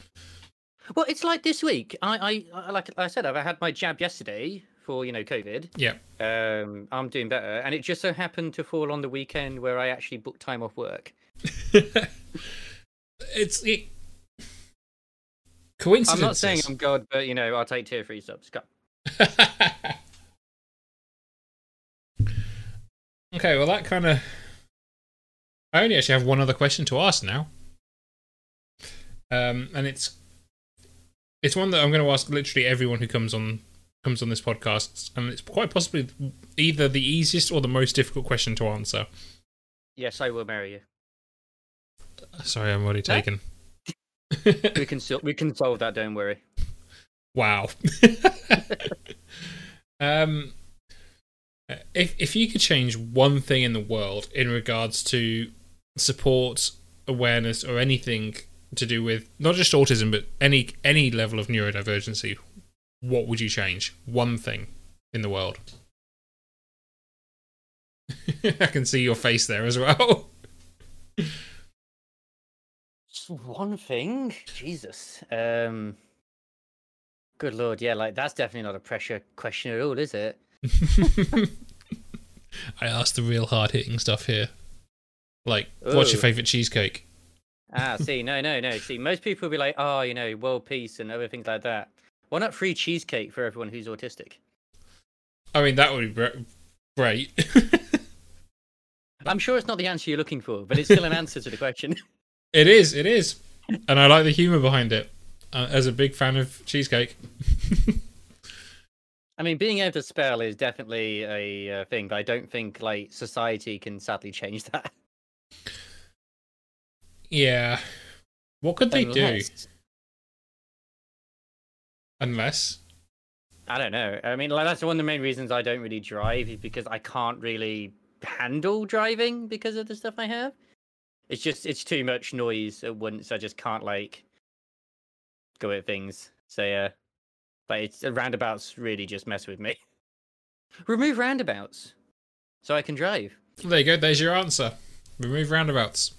Well, it's like this week. I, I, I like I said, I've had my jab yesterday for you know COVID. Yeah. Um, I'm doing better, and it just so happened to fall on the weekend where I actually booked time off work. it's it, coincidence. I'm not saying I'm God, but you know, I'll take tier three subs. Go. okay, well that kind of. I only actually have one other question to ask now, um, and it's it's one that I'm going to ask literally everyone who comes on comes on this podcast, and it's quite possibly either the easiest or the most difficult question to answer. Yes, I will marry you. Sorry, I'm already Huh? taken. We can sol- we can solve that. Don't worry. Wow. um, if if you could change one thing in the world in regards to support, awareness, or anything to do with not just autism but any any level of neurodivergency, what would you change? One thing in the world. I can see your face there as well. One thing, Jesus. Um, good lord, yeah, like that's definitely not a pressure question at all, is it? I asked the real hard hitting stuff here. Like, what's your favourite cheesecake? Ah, see, no, no, no. See, most people will be like, oh, you know, world peace and other things like that. Why not free cheesecake for everyone who's autistic? I mean, that would be great. I'm sure it's not the answer you're looking for, but it's still an answer to the question. it is, it is. And I like the humour behind it. Uh, as a big fan of cheesecake. I mean, being able to spell is definitely a uh, thing, but I don't think like society can sadly change that. Yeah. What could they do? Unless- Unless. I don't know. I mean, like that's one of the main reasons I don't really drive is because I can't really handle driving because of the stuff I have. It's just it's too much noise at once. I just can't like go at things. So yeah, but it's uh, roundabouts really just mess with me. Remove roundabouts so I can drive. There you go. There's your answer. Remove roundabouts.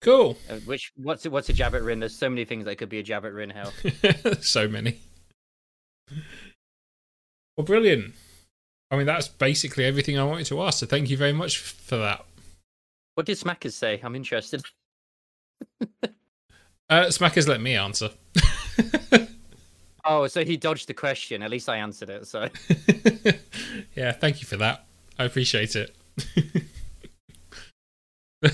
Cool. Uh, which what's what's a Jabbit Rin? There's so many things that could be a Jabbit Rin. Hell, so many. Well, brilliant. I mean, that's basically everything I wanted to ask. So thank you very much for that. What did Smackers say? I'm interested. Uh, Smacker's let me answer. Oh, so he dodged the question. At least I answered it. So yeah, thank you for that. I appreciate it.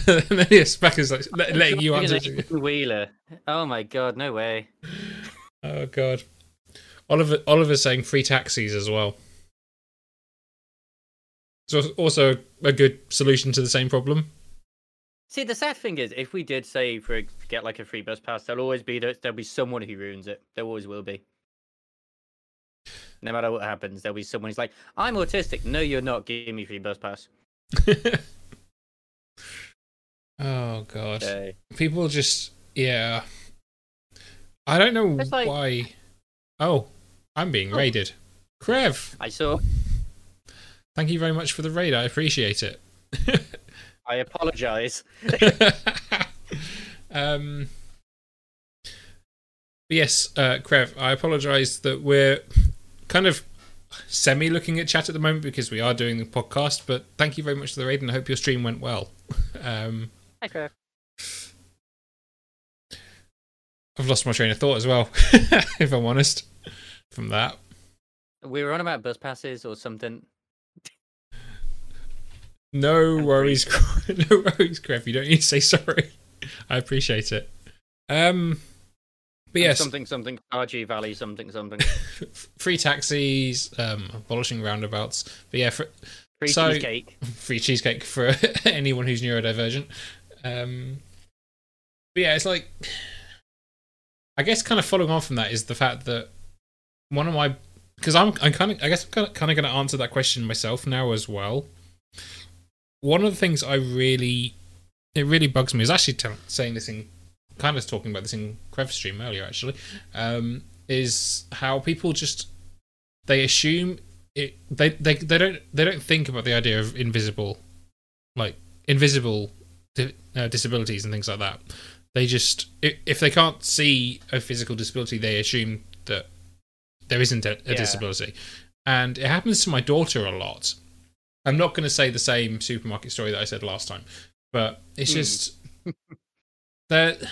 and then yeah, Smacker's like let, letting you answer. Wheeler. Oh my god, no way. Oh god. Oliver Oliver's saying free taxis as well. So also a good solution to the same problem. See, the sad thing is, if we did say for get like a free bus pass, there'll always be there, there'll be someone who ruins it. There always will be. No matter what happens, there'll be someone who's like, "I'm autistic." No, you're not. Give me free bus pass. oh god. People just yeah. I don't know like- why. Oh, I'm being Oh. raided. Krev, I saw. thank you very much for the raid. I appreciate it. I apologize. um, yes, uh, Krev, I apologise that we're kind of semi looking at chat at the moment because we are doing the podcast. But thank you very much for the raid, and I hope your stream went well. Um, Hi, Crev. I've lost my train of thought as well, if I'm honest, from that. We were on about bus passes or something. No worries, no worries, Krev. You don't need to say sorry. I appreciate it. Um, but yes, Something, something. RG Valley, something, something. free taxis, um, abolishing roundabouts. But yeah, for, Free So- cheesecake. free cheesecake for anyone who's neurodivergent. Um, but yeah, it's like, I guess, kind of following on from that is the fact that one of my, because I'm, I'm kind of, I guess, I'm kind of, kind of going to answer that question myself now as well. One of the things I really, it really bugs me is actually saying this in, kind of talking about this in Crev stream earlier actually, um, is how people just they assume it they, they they don't they don't think about the idea of invisible like invisible di- uh, disabilities and things like that. They just if, if they can't see a physical disability they assume that there isn't a, a Yeah. disability. And it happens to my daughter a lot i'm not going to say the same supermarket story that i said last time but it's Hmm. just that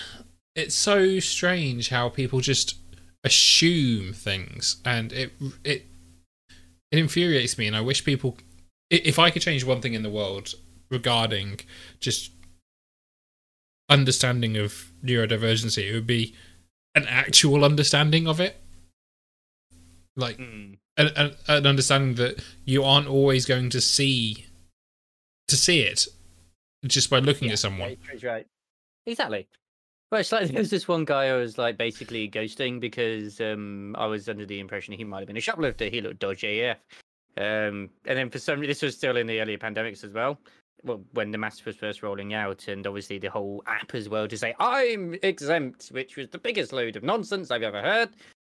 it's so strange how people just assume things and it it it infuriates me and i wish people if i could change one thing in the world regarding just understanding of neurodivergency it would be an actual understanding of it like Mm. An, an, an understanding that you aren't always going to see to see it just by looking Yeah, at someone Right, right. Exactly. Well, it's like there was this one guy I was like basically ghosting because um I was under the impression he might have been a shoplifter. He looked dodgy AF. Um, and then for some reason, this was still in the earlier pandemics as well. Well, when the mask was first rolling out, and obviously the whole app as well to say I'm exempt, which was the biggest load of nonsense I've ever heard.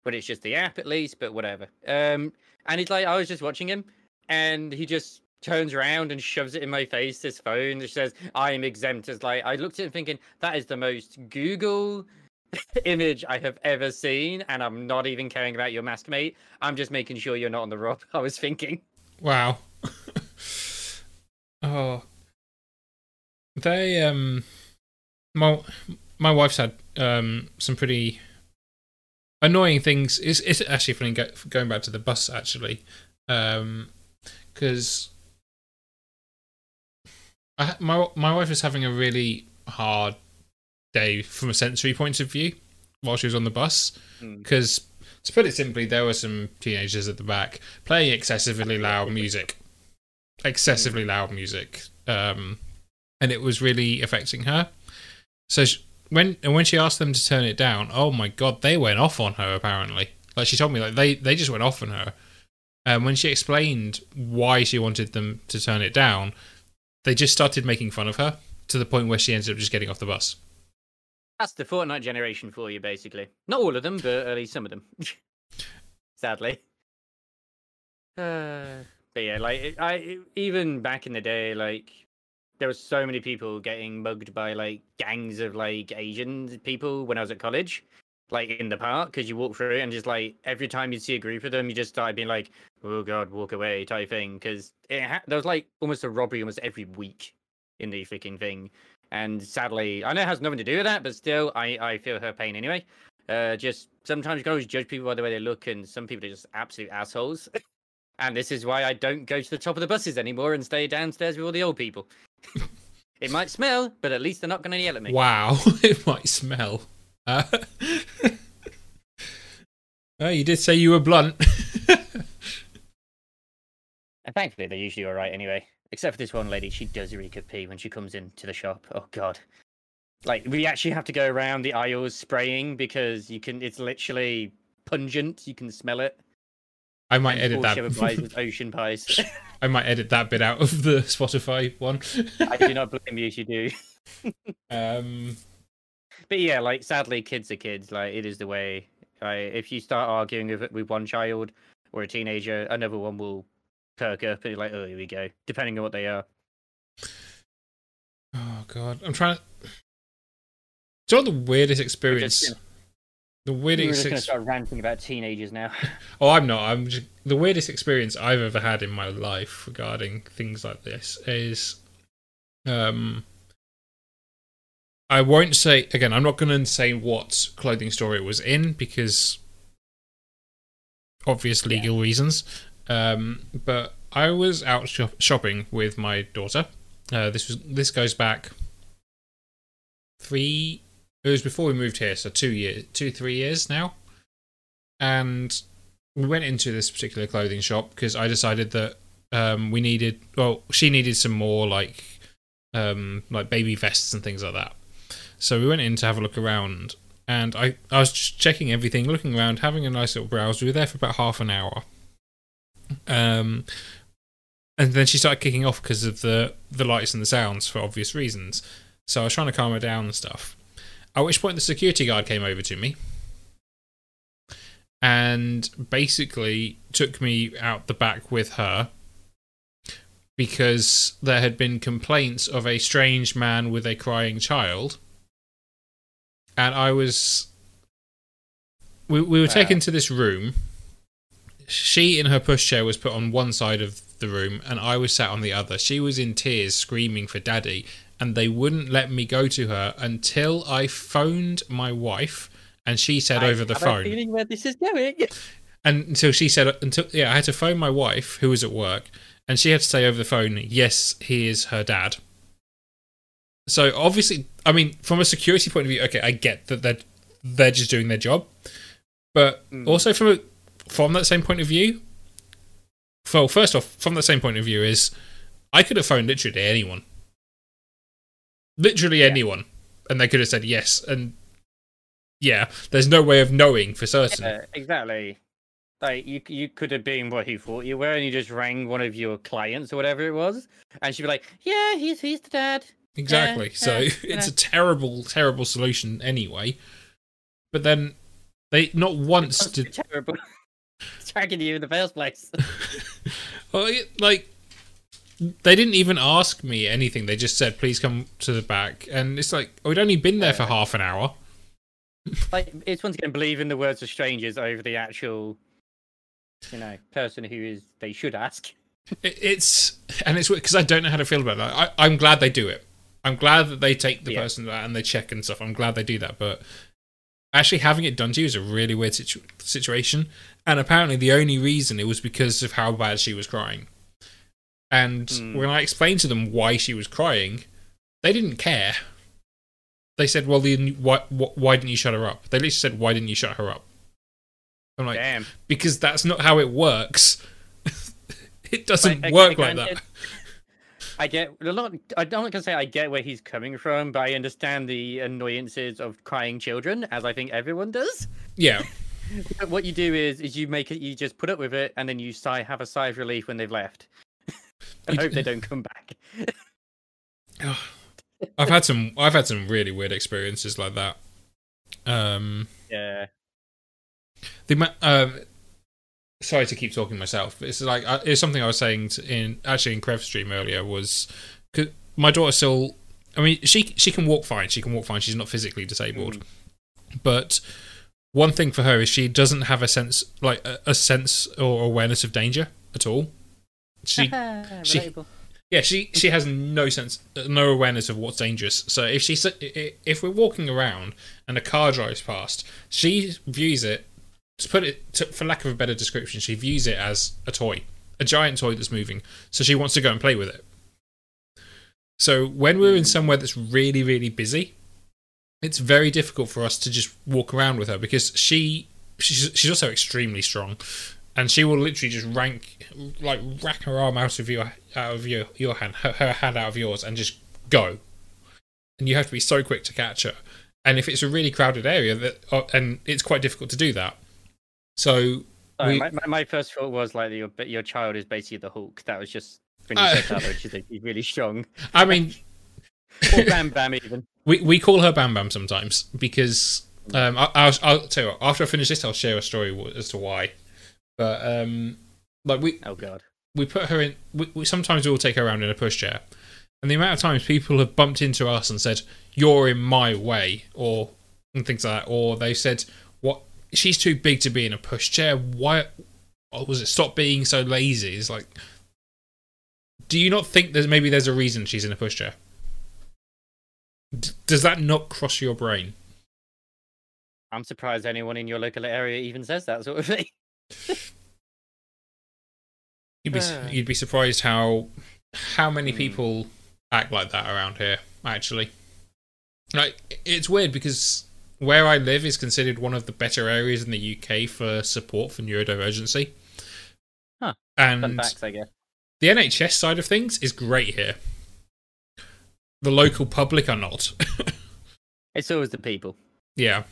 But it's just the app at least, but whatever. Um, and he's like, I was just watching him, and he just turns around and shoves it in my face. This phone that says I'm exempt. It's like I looked at him thinking that is the most Google image I have ever seen, and I'm not even caring about your mask, mate. I'm just making sure you're not on the rob. I was thinking. Wow. oh. They um my my wife's had um some pretty annoying things. It's it's actually funny go, going back to the bus actually. Um I ha- my my wife was having a really hard day from a sensory point of view while she was on the bus Mm. because To put it simply, there were some teenagers at the back playing excessively loud music, excessively loud music, um, and it was really affecting her. So sh when and when she asked them to turn it down, oh my god, they went off on her. Apparently, like she told me, like they they just went off on her. And when she explained why she wanted them to turn it down, they just started making fun of her to the point where she ended up just getting off the bus. That's the Fortnite generation for you, basically. Not all of them, but at least some of them. Sadly. Uh, but yeah, like I even back in the day, like there was so many people getting mugged by like gangs of like Asian people when I was at college, like in the park, because you walk through and just like every time you see a group of them, you just start being like, "Oh God, walk away" type thing, because ha- there was like almost a robbery almost every week in the freaking thing. And sadly, I know it has nothing to do with that, but still, I, I feel her pain anyway. Uh, just sometimes you can always judge people by the way they look, and some people are just absolute assholes. and this is why I don't go to the top of the buses anymore and stay downstairs with all the old people. It might smell, but at least they're not going to yell at me. Wow, it might smell. Uh, oh, you did say you were blunt. and thankfully, they're usually all right anyway. Except for this one lady, she does reek of pee when she comes into the shop. Oh god. Like we actually have to go around the aisles spraying because you can it's literally pungent, you can smell it. I might edit that. with ocean pies. I might edit that bit out of the Spotify one. I do not blame you if you do. um but yeah, like sadly kids are kids. Like it is the way. Like, if you start arguing with with one child or a teenager, another one will perk up and like, oh, here we go. Depending on what they are. Oh god, I'm trying to. Do you know the weirdest experience? Just, the weirdest. We're just going to start ranting about teenagers now. oh, I'm not. I'm just... the weirdest experience I've ever had in my life regarding things like this is, um, I won't say again. I'm not going to say what clothing store it was in because obvious legal yeah. reasons. Um, but I was out shop- shopping with my daughter. Uh, this was this goes back three. It was before we moved here, so two years, two three years now. And we went into this particular clothing shop because I decided that um, we needed. Well, she needed some more like um, like baby vests and things like that. So we went in to have a look around, and I I was just checking everything, looking around, having a nice little browse. We were there for about half an hour um, and then she started kicking off because of the the lights and the sounds for obvious reasons. So I was trying to calm her down and stuff. At which point the security guard came over to me and basically took me out the back with her because there had been complaints of a strange man with a crying child. And I was. We, we were wow. taken to this room she in her pushchair was put on one side of the room and I was sat on the other. She was in tears screaming for daddy and they wouldn't let me go to her until I phoned my wife and she said I over the phone. A feeling where this is going. And until she said until yeah, I had to phone my wife who was at work and she had to say over the phone, "Yes, he is her dad." So obviously, I mean, from a security point of view, okay, I get that they're they're just doing their job, but mm. also from a from that same point of view, well, first off, from the same point of view, is I could have phoned literally anyone, literally yeah. anyone, and they could have said yes. And yeah, there's no way of knowing for certain. Yeah, exactly. Like you, you could have been what he thought you were, and you just rang one of your clients or whatever it was, and she'd be like, "Yeah, he's he's the dad." Exactly. Yeah, so it's a terrible, terrible solution anyway. But then they not once did terrible tracking you in the first place. well, like they didn't even ask me anything. They just said, "Please come to the back," and it's like we'd only been there for half an hour. like it's once again believing the words of strangers over the actual, you know, person who is they should ask. It's and it's because I don't know how to feel about that. I, am glad they do it. I'm glad that they take the yeah. person and they check and stuff. I'm glad they do that, but actually having it done to you is a really weird situ- situation. And apparently, the only reason it was because of how bad she was crying. And mm. when I explained to them why she was crying, they didn't care. They said, "Well, then why, why didn't you shut her up?" They literally said, "Why didn't you shut her up?" I'm like, Damn. because that's not how it works. it doesn't Like, work okay, like that. I get a lot. I'm not gonna say I get where he's coming from, but I understand the annoyances of crying children, as I think everyone does. Yeah. But what you do is, is you make it. You just put up with it, and then you sigh, have a sigh of relief when they've left, You hope they don't come back. I've had some I've had some really weird experiences like that. Um Yeah. the um sorry to keep talking myself but it's like uh, it's something i was saying to, in actually in Krev stream earlier was 'cause my daughter still i mean she she can walk fine she can walk fine she's not physically disabled but one thing for her is she doesn't have a sense like a, a sense or awareness of danger at all she she- yeah, she she has no sense, no awareness of what's dangerous. So if she s- i- i- if we're walking around and a car drives past, she views it. To put it, to, for lack of a better description, she views it as a toy, a giant toy that's moving. So she wants to go and play with it. So when we're in somewhere that's really really busy, it's very difficult for us to just walk around with her because she she's she's also extremely strong and she will literally just rank like rack her arm out of your out of your your hand her, her hand out of yours and just go and you have to be so quick to catch her and if it's a really crowded area that uh, and it's quite difficult to do that so Sorry, we- my, my, first thought was like your your child is basically the Hulk. That was just when you Uh, said that, which is like, really strong. i mean Or Bam Bam even. we we call her bam bam sometimes because um I, I'll, I'll tell you what, after i finish this i'll share a story as to why but um like we Oh god. we put her in. We, we sometimes we'll take her around in a pushchair, and the amount of times people have bumped into us and said, "You're in my way," or and things like that, or they said, "What? She's too big to be in a pushchair. Why? Or was it stop being so lazy?" It's like, do you not think that maybe there's a reason she's in a pushchair? D- does that not cross your brain? I'm surprised anyone in your local area even says that sort of thing. You'd be Uh. you'd be surprised how how many Hmm. people act like that around here. Actually, like it's weird because where I live is considered one of the better areas in the UK for support for neurodivergency. Huh. Fun And facts, I guess. the NHS side of things is great here. The local public are not. It's always the people. yeah.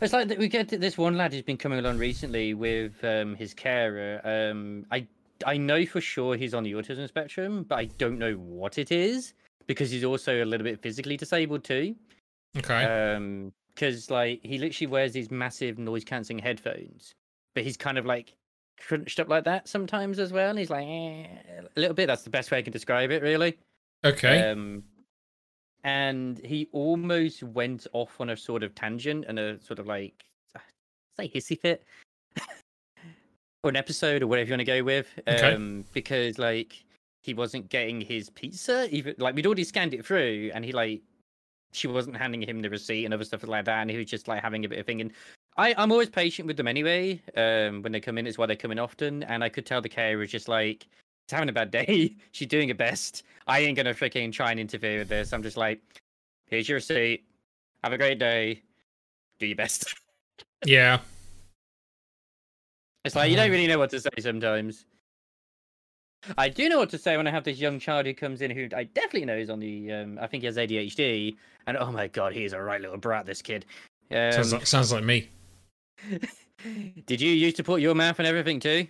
It's like that we get this one lad who's been coming along recently with um, his carer. Um, I I know for sure he's on the autism spectrum, but I don't know what it is because he's also a little bit physically disabled too. Okay. Um, because like he literally wears these massive noise cancelling headphones, but he's kind of like crunched up like that sometimes as well. And he's like eh, a little bit. That's the best way I can describe it, really. okay. Um, and he almost went off on a sort of tangent and a sort of like say hissy fit or an episode or whatever you want to go with. Okay. Um, because like he wasn't getting his pizza, even like we'd already scanned it through, and he like she wasn't handing him the receipt and other stuff like that, and he was just like having a bit of thinking. I, I'm always patient with them anyway. Um, when they come in, it's why they come in often, and I could tell the carer was just like, "She's having a bad day. She's doing her best. I ain't gonna freaking try and interfere with this. I'm just like, here's your receipt. Have a great day. Do your best." yeah. It's like you don't Um, really know what to say sometimes. I do know what to say when I have this young child who comes in who I definitely know is on the. Um, I think he has ADHD, and oh my god, he's a right little brat. This kid. Sounds Um, like, sounds like me. did you used to put your mouth and everything too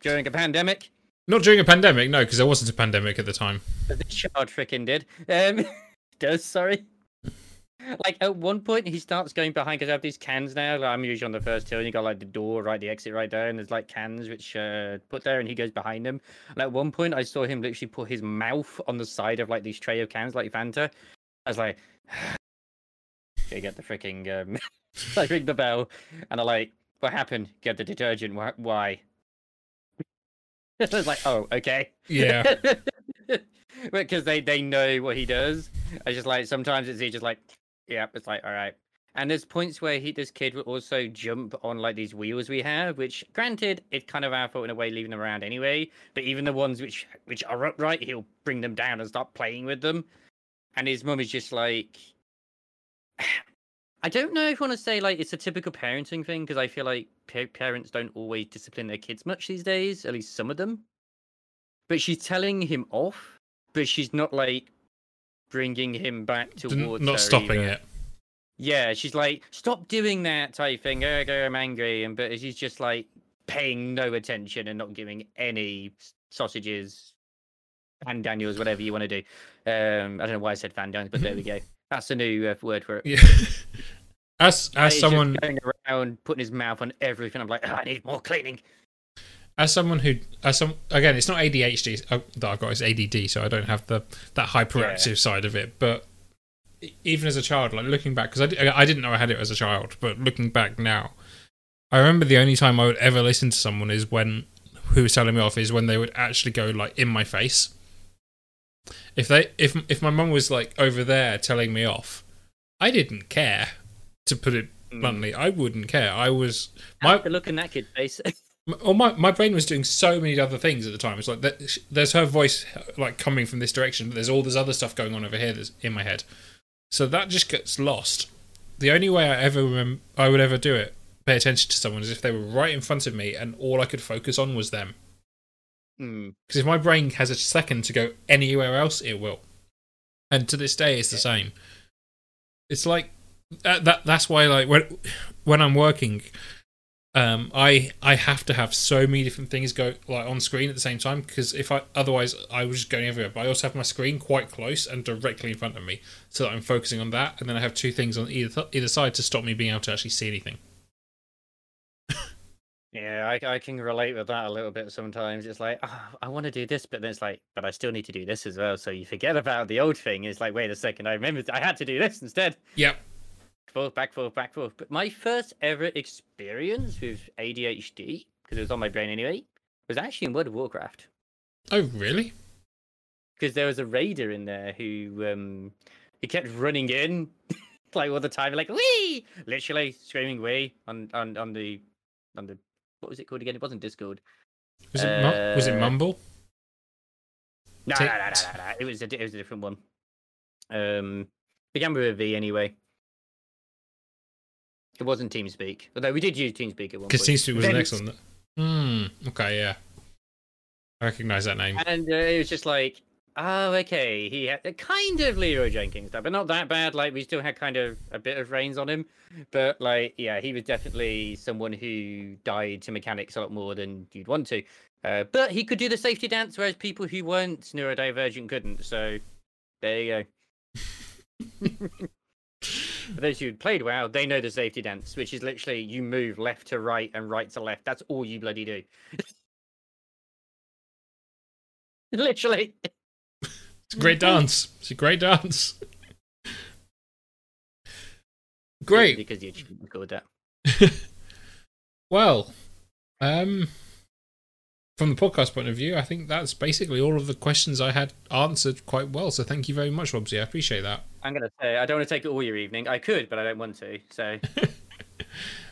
during a pandemic? Not during a pandemic, no, because there wasn't a pandemic at the time. But this child freaking did. Um, does sorry. Like at one point, he starts going behind because I have these cans now. Like, I'm usually on the first hill, and you got like the door, right, the exit right there, and there's like cans which uh, put there, and he goes behind them. And at one point, I saw him literally put his mouth on the side of like these tray of cans, like Fanta. I was like, "Okay, get the freaking." Um... I ring the bell, and I'm like, "What happened? Get the detergent. Why?" I was like, "Oh, okay." Yeah. because they they know what he does. I just like sometimes it's he just like, yeah, it's like all right. And there's points where he this kid will also jump on like these wheels we have, which granted it's kind of our fault in a way leaving them around anyway. But even the ones which which are upright, he'll bring them down and start playing with them. And his mum is just like, I don't know if I want to say like it's a typical parenting thing because I feel like pa- parents don't always discipline their kids much these days. At least some of them. But she's telling him off, but she's not like bringing him back towards. not her stopping either. it. Yeah, she's like, stop doing that type thing. Oh, go, I'm angry, and but she's just like paying no attention and not giving any sausages, fan Daniels, whatever you want to do. Um, I don't know why I said fan Daniels, but there we go. That's a new uh, word for it. Yeah. as as someone going around putting his mouth on everything, I'm like, "Ah, I need more cleaning. as someone who as some again it's not ADHD uh, that I've got it's ADD so I don't have the that hyperactive side of it. But even as a child like looking back because I, I didn't know I had it as a child but looking back now I remember the only time I would ever listen to someone is when who was telling me off is when they would actually go like in my face. If they if if my mum was like over there telling me off I didn't care to put it Mm. bluntly I wouldn't care I was my After looking at that kid's face. M- Well, my, my brain was doing so many other things at the time. It's like that, there's her voice like coming from this direction, but there's all this other stuff going on over here that's in my head. So that just gets lost. The only way I ever remem- I would ever do it, pay attention to someone, is if they were right in front of me and all I could focus on was them. Mm. Because if my brain has a second to go anywhere else, it will. And to this day, it's the same. It's like that. that that's why, like when when I'm working, um, I I have to have so many different things go like on screen at the same time. Because if I otherwise I was just going everywhere. But I also have my screen quite close and directly in front of me, so that I'm focusing on that. And then I have two things on either th- either side to stop me being able to actually see anything. Yeah, I, I can relate with that a little bit sometimes. It's like, oh, I want to do this, but then it's like, but I still need to do this as well. So you forget about the old thing. It's like, wait a second, I remembered I had to do this instead. Yep. Forth, back, forth, back, forth. But my first ever experience with ADHD, because it was on my brain anyway, was actually in World of Warcraft. Oh really? Because there was a raider in there who um he kept running in like all the time, like wee, literally screaming wee on on on the on the what was it called again? It wasn't Discord. Was it mu- was it Uh, Mumble? No, no, no, no, no, no. It was a, it was a different one. Um, began with a V anyway. It wasn't TeamSpeak, although we did use TeamSpeak at one Because. TeamSpeak was Then- the next one. that- Hmm. Okay. Yeah. I recognise that name. And uh, it was just like, oh, okay, he had kind of Leroy Jenkins, but not that bad. Like we still had kind of a bit of reins on him, but like, yeah, he was definitely someone who died to mechanics a lot more than you'd want to. Uh, but he could do the safety dance, whereas people who weren't neurodivergent couldn't. So there you go. For those who played WoW, they know the safety dance, which is literally you move left to right and right to left. That's all you bloody do. literally. It's a great dance. It's a great dance. Great. Because achievement called that. Well, um, from the podcast point of view, I think that's basically all of the questions I had answered quite well. So thank you very much, Wobbsy. I appreciate that. I'm gonna say I don't want to take all your evening. I could, but I don't want to. So